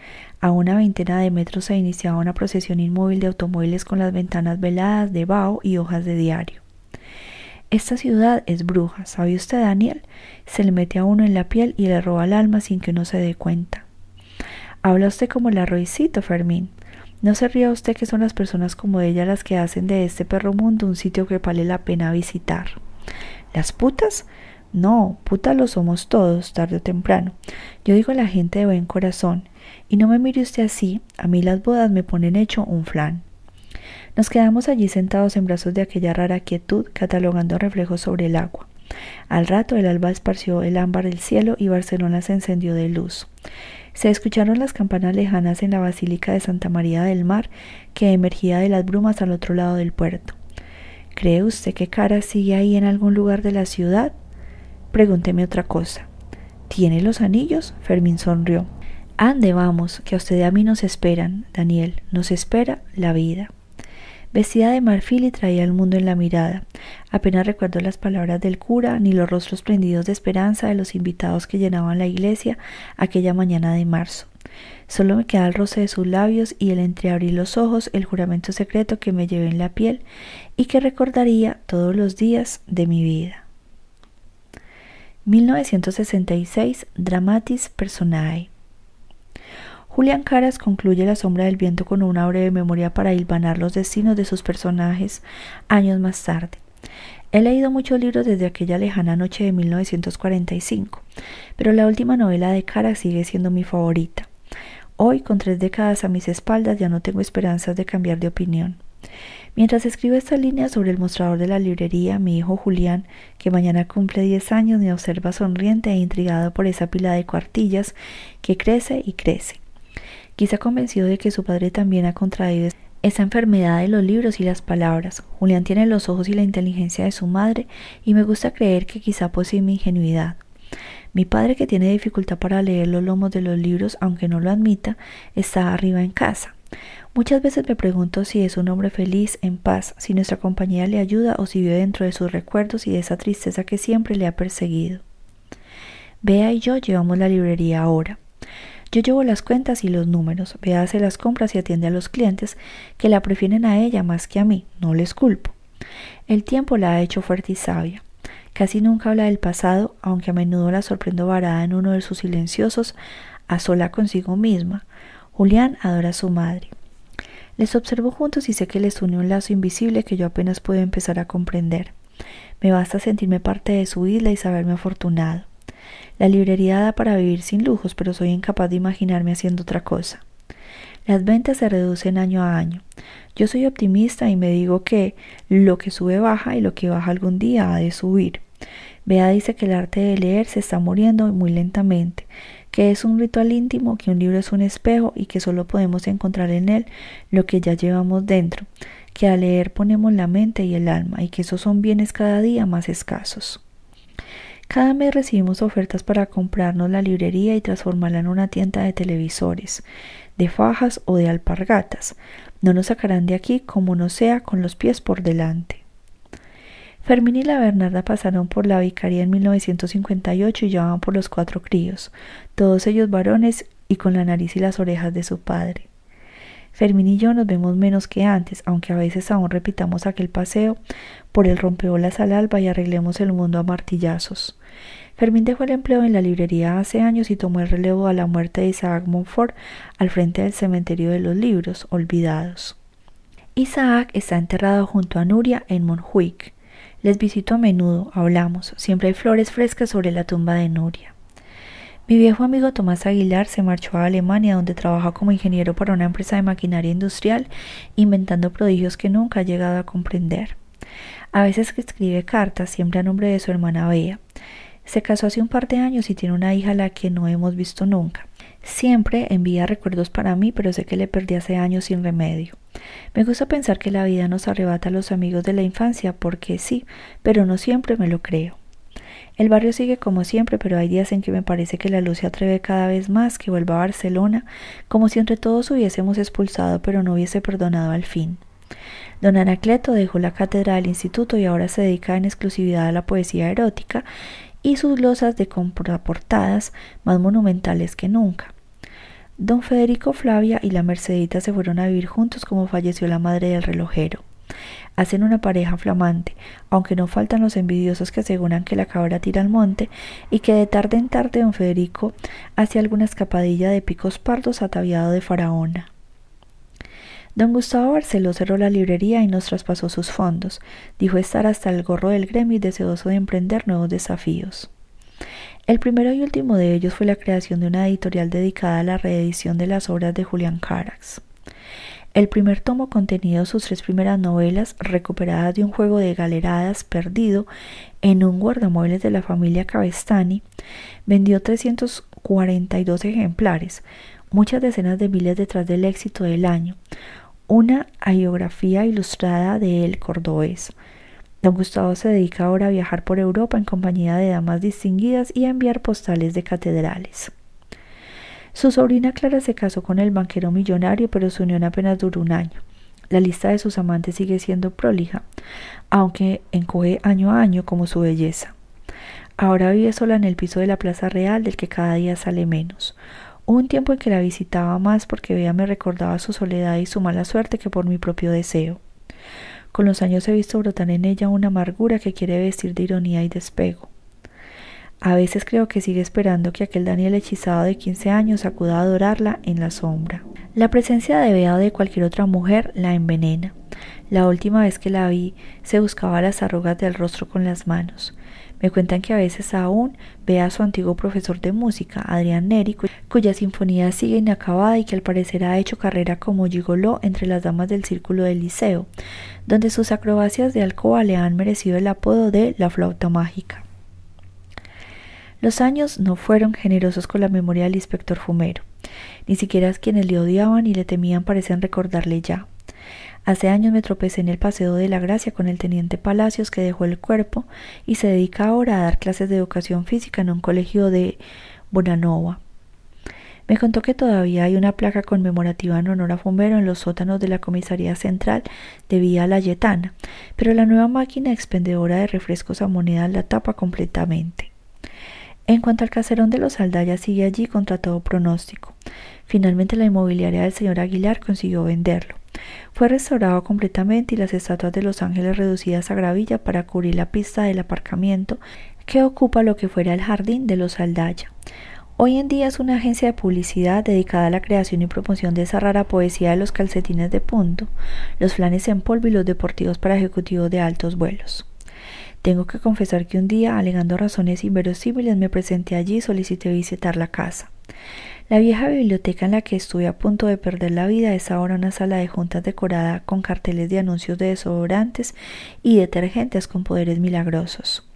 A una veintena de metros se iniciaba una procesión inmóvil de automóviles con las ventanas veladas de vaho y hojas de diario. Esta ciudad es bruja, ¿sabe usted, Daniel? Se le mete a uno en la piel y le roba el alma sin que uno se dé cuenta. Habla usted como el arroycito, Fermín. No se ría usted que son las personas como ella las que hacen de este perro mundo un sitio que vale la pena visitar. ¿Las putas? No, putas lo somos todos, tarde o temprano. Yo digo la gente de buen corazón. Y no me mire usted así, a mí las bodas me ponen hecho un flan. Nos quedamos allí sentados en brazos de aquella rara quietud, catalogando reflejos sobre el agua. Al rato el alba esparció el ámbar del cielo y Barcelona se encendió de luz. Se escucharon las campanas lejanas en la Basílica de Santa María del Mar, que emergía de las brumas al otro lado del puerto. ¿Cree usted que Cara sigue ahí en algún lugar de la ciudad? Pregúnteme otra cosa. ¿Tiene los anillos? Fermín sonrió. Ande, vamos, que a usted y a mí nos esperan, Daniel, nos espera la vida. Vestida de marfil y traía el mundo en la mirada. Apenas recuerdo las palabras del cura ni los rostros prendidos de esperanza de los invitados que llenaban la iglesia aquella mañana de marzo. Solo me queda el roce de sus labios y el entreabrir los ojos, el juramento secreto que me llevé en la piel y que recordaría todos los días de mi vida. 1966 Dramatis Personae Julián Caras concluye La sombra del viento con una breve memoria para hilvanar los destinos de sus personajes años más tarde. He leído muchos libros desde aquella lejana noche de 1945, pero la última novela de Caras sigue siendo mi favorita. Hoy, con tres décadas a mis espaldas, ya no tengo esperanzas de cambiar de opinión. Mientras escribo esta línea sobre el mostrador de la librería, mi hijo Julián, que mañana cumple 10 años, me observa sonriente e intrigado por esa pila de cuartillas que crece y crece quizá convencido de que su padre también ha contraído esa enfermedad de los libros y las palabras. Julián tiene los ojos y la inteligencia de su madre y me gusta creer que quizá posee mi ingenuidad. Mi padre, que tiene dificultad para leer los lomos de los libros, aunque no lo admita, está arriba en casa. Muchas veces me pregunto si es un hombre feliz, en paz, si nuestra compañía le ayuda o si vive dentro de sus recuerdos y de esa tristeza que siempre le ha perseguido. Bea y yo llevamos la librería ahora. Yo llevo las cuentas y los números, ve hace las compras y atiende a los clientes que la prefieren a ella más que a mí, no les culpo. El tiempo la ha hecho fuerte y sabia. Casi nunca habla del pasado, aunque a menudo la sorprendo varada en uno de sus silenciosos a sola consigo misma. Julián adora a su madre. Les observo juntos y sé que les une un lazo invisible que yo apenas puedo empezar a comprender. Me basta sentirme parte de su isla y saberme afortunado. La librería da para vivir sin lujos, pero soy incapaz de imaginarme haciendo otra cosa. Las ventas se reducen año a año. Yo soy optimista y me digo que lo que sube baja y lo que baja algún día ha de subir. Bea dice que el arte de leer se está muriendo muy lentamente, que es un ritual íntimo, que un libro es un espejo y que solo podemos encontrar en él lo que ya llevamos dentro, que al leer ponemos la mente y el alma y que esos son bienes cada día más escasos. Cada mes recibimos ofertas para comprarnos la librería y transformarla en una tienda de televisores, de fajas o de alpargatas. No nos sacarán de aquí como no sea con los pies por delante. Fermín y la Bernarda pasaron por la vicaría en 1958 y llevaban por los cuatro críos, todos ellos varones y con la nariz y las orejas de su padre. Fermín y yo nos vemos menos que antes, aunque a veces aún repitamos aquel paseo por el rompeolas al alba y arreglemos el mundo a martillazos. Fermín dejó el empleo en la librería hace años y tomó el relevo a la muerte de Isaac Montfort al frente del cementerio de los libros olvidados. Isaac está enterrado junto a Nuria en Montjuic. Les visito a menudo, hablamos, siempre hay flores frescas sobre la tumba de Nuria. Mi viejo amigo Tomás Aguilar se marchó a Alemania donde trabaja como ingeniero para una empresa de maquinaria industrial, inventando prodigios que nunca ha llegado a comprender. A veces escribe cartas, siempre a nombre de su hermana Bea. Se casó hace un par de años y tiene una hija a la que no hemos visto nunca. Siempre envía recuerdos para mí, pero sé que le perdí hace años sin remedio. Me gusta pensar que la vida nos arrebata a los amigos de la infancia, porque sí, pero no siempre me lo creo. El barrio sigue como siempre, pero hay días en que me parece que la luz se atreve cada vez más, que vuelva a Barcelona, como si entre todos hubiésemos expulsado, pero no hubiese perdonado al fin. Don Anacleto dejó la cátedra del instituto y ahora se dedica en exclusividad a la poesía erótica y sus losas de portadas más monumentales que nunca. Don Federico Flavia y la Mercedita se fueron a vivir juntos como falleció la madre del relojero. Hacen una pareja flamante, aunque no faltan los envidiosos que aseguran que la cabra tira al monte y que de tarde en tarde don Federico hace alguna escapadilla de picos pardos ataviado de faraona. Don Gustavo Barceló cerró la librería y nos traspasó sus fondos. Dijo estar hasta el gorro del gremio y deseoso de emprender nuevos desafíos. El primero y último de ellos fue la creación de una editorial dedicada a la reedición de las obras de Julián Carax. El primer tomo contenía sus tres primeras novelas recuperadas de un juego de galeradas perdido en un guardamuebles de la familia Cabestani. Vendió 342 ejemplares, muchas decenas de miles detrás del éxito del año. Una biografía ilustrada de El Cordobés. Don Gustavo se dedica ahora a viajar por Europa en compañía de damas distinguidas y a enviar postales de catedrales. Su sobrina Clara se casó con el banquero millonario, pero su unión apenas duró un año. La lista de sus amantes sigue siendo prolija, aunque encoge año a año como su belleza. Ahora vive sola en el piso de la Plaza Real, del que cada día sale menos. Un tiempo en que la visitaba más porque veía me recordaba su soledad y su mala suerte que por mi propio deseo. Con los años he visto brotar en ella una amargura que quiere vestir de ironía y despego. A veces creo que sigue esperando que aquel Daniel hechizado de 15 años acuda a adorarla en la sombra. La presencia de Bea de cualquier otra mujer la envenena. La última vez que la vi, se buscaba las arrugas del rostro con las manos. Me cuentan que a veces aún ve a su antiguo profesor de música, Adrián Neri, cuya sinfonía sigue inacabada y que al parecer ha hecho carrera como gigoló entre las damas del círculo del liceo, donde sus acrobacias de alcoba le han merecido el apodo de la flauta mágica. Los años no fueron generosos con la memoria del inspector Fumero. Ni siquiera quienes le odiaban y le temían parecen recordarle ya. Hace años me tropecé en el Paseo de la Gracia con el teniente Palacios que dejó el cuerpo y se dedica ahora a dar clases de educación física en un colegio de Bonanova. Me contó que todavía hay una placa conmemorativa en honor a Fumero en los sótanos de la comisaría central de Vía Layetana, pero la nueva máquina expendedora de refrescos a moneda la tapa completamente. En cuanto al caserón de los Aldaya, sigue allí contra todo pronóstico. Finalmente la inmobiliaria del señor Aguilar consiguió venderlo. Fue restaurado completamente y las estatuas de los ángeles reducidas a gravilla para cubrir la pista del aparcamiento que ocupa lo que fuera el jardín de los Aldaya. Hoy en día es una agencia de publicidad dedicada a la creación y promoción de esa rara poesía de los calcetines de punto, los flanes en polvo y los deportivos para ejecutivos de altos vuelos. Tengo que confesar que un día, alegando razones inverosímiles, me presenté allí y solicité visitar la casa. La vieja biblioteca en la que estuve a punto de perder la vida es ahora una sala de juntas decorada con carteles de anuncios de desodorantes y detergentes con poderes milagrosos.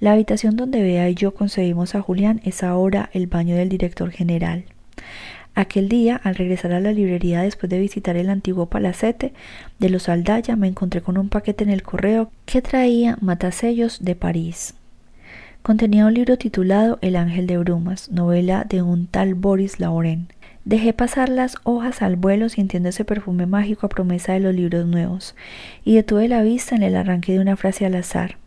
La habitación donde Bea y yo concebimos a Julián es ahora el baño del director general. Aquel día, al regresar a la librería después de visitar el antiguo palacete de los Aldaya, me encontré con un paquete en el correo que traía matasellos de París. Contenía un libro titulado El ángel de brumas, novela de un tal Boris Lauren. Dejé pasar las hojas al vuelo sintiendo ese perfume mágico a promesa de los libros nuevos, y detuve la vista en el arranque de una frase al azar.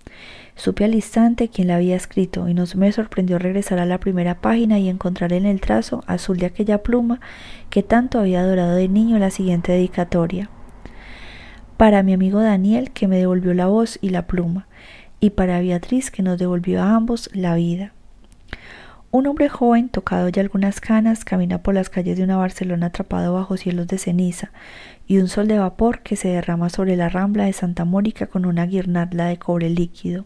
Supe al instante quién la había escrito y no me sorprendió regresar a la primera página y encontrar en el trazo azul de aquella pluma que tanto había adorado de niño la siguiente dedicatoria. Para mi amigo Daniel, que me devolvió la voz y la pluma, y para Beatriz, que nos devolvió a ambos la vida. Un hombre joven, tocado ya algunas canas, camina por las calles de una Barcelona atrapado bajo cielos de ceniza, y un sol de vapor que se derrama sobre la rambla de Santa Mónica con una guirnalda de cobre líquido.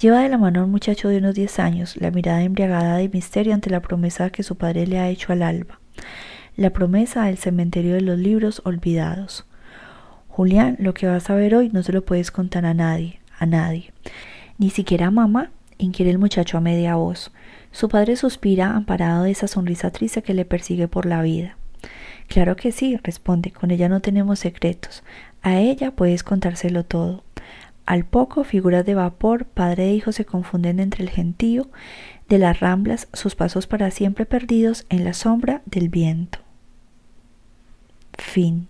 Lleva de la mano un muchacho de unos diez años, la mirada embriagada de misterio ante la promesa que su padre le ha hecho al alba, la promesa del cementerio de los libros olvidados. Julián, lo que vas a ver hoy no se lo puedes contar a nadie, a nadie. Ni siquiera a mamá, inquiere el muchacho a media voz. Su padre suspira amparado de esa sonrisa triste que le persigue por la vida. Claro que sí, responde, con ella no tenemos secretos. A ella puedes contárselo todo. Al poco, figuras de vapor, padre e hijo se confunden entre el gentío de las ramblas, sus pasos para siempre perdidos en la sombra del viento. Fin.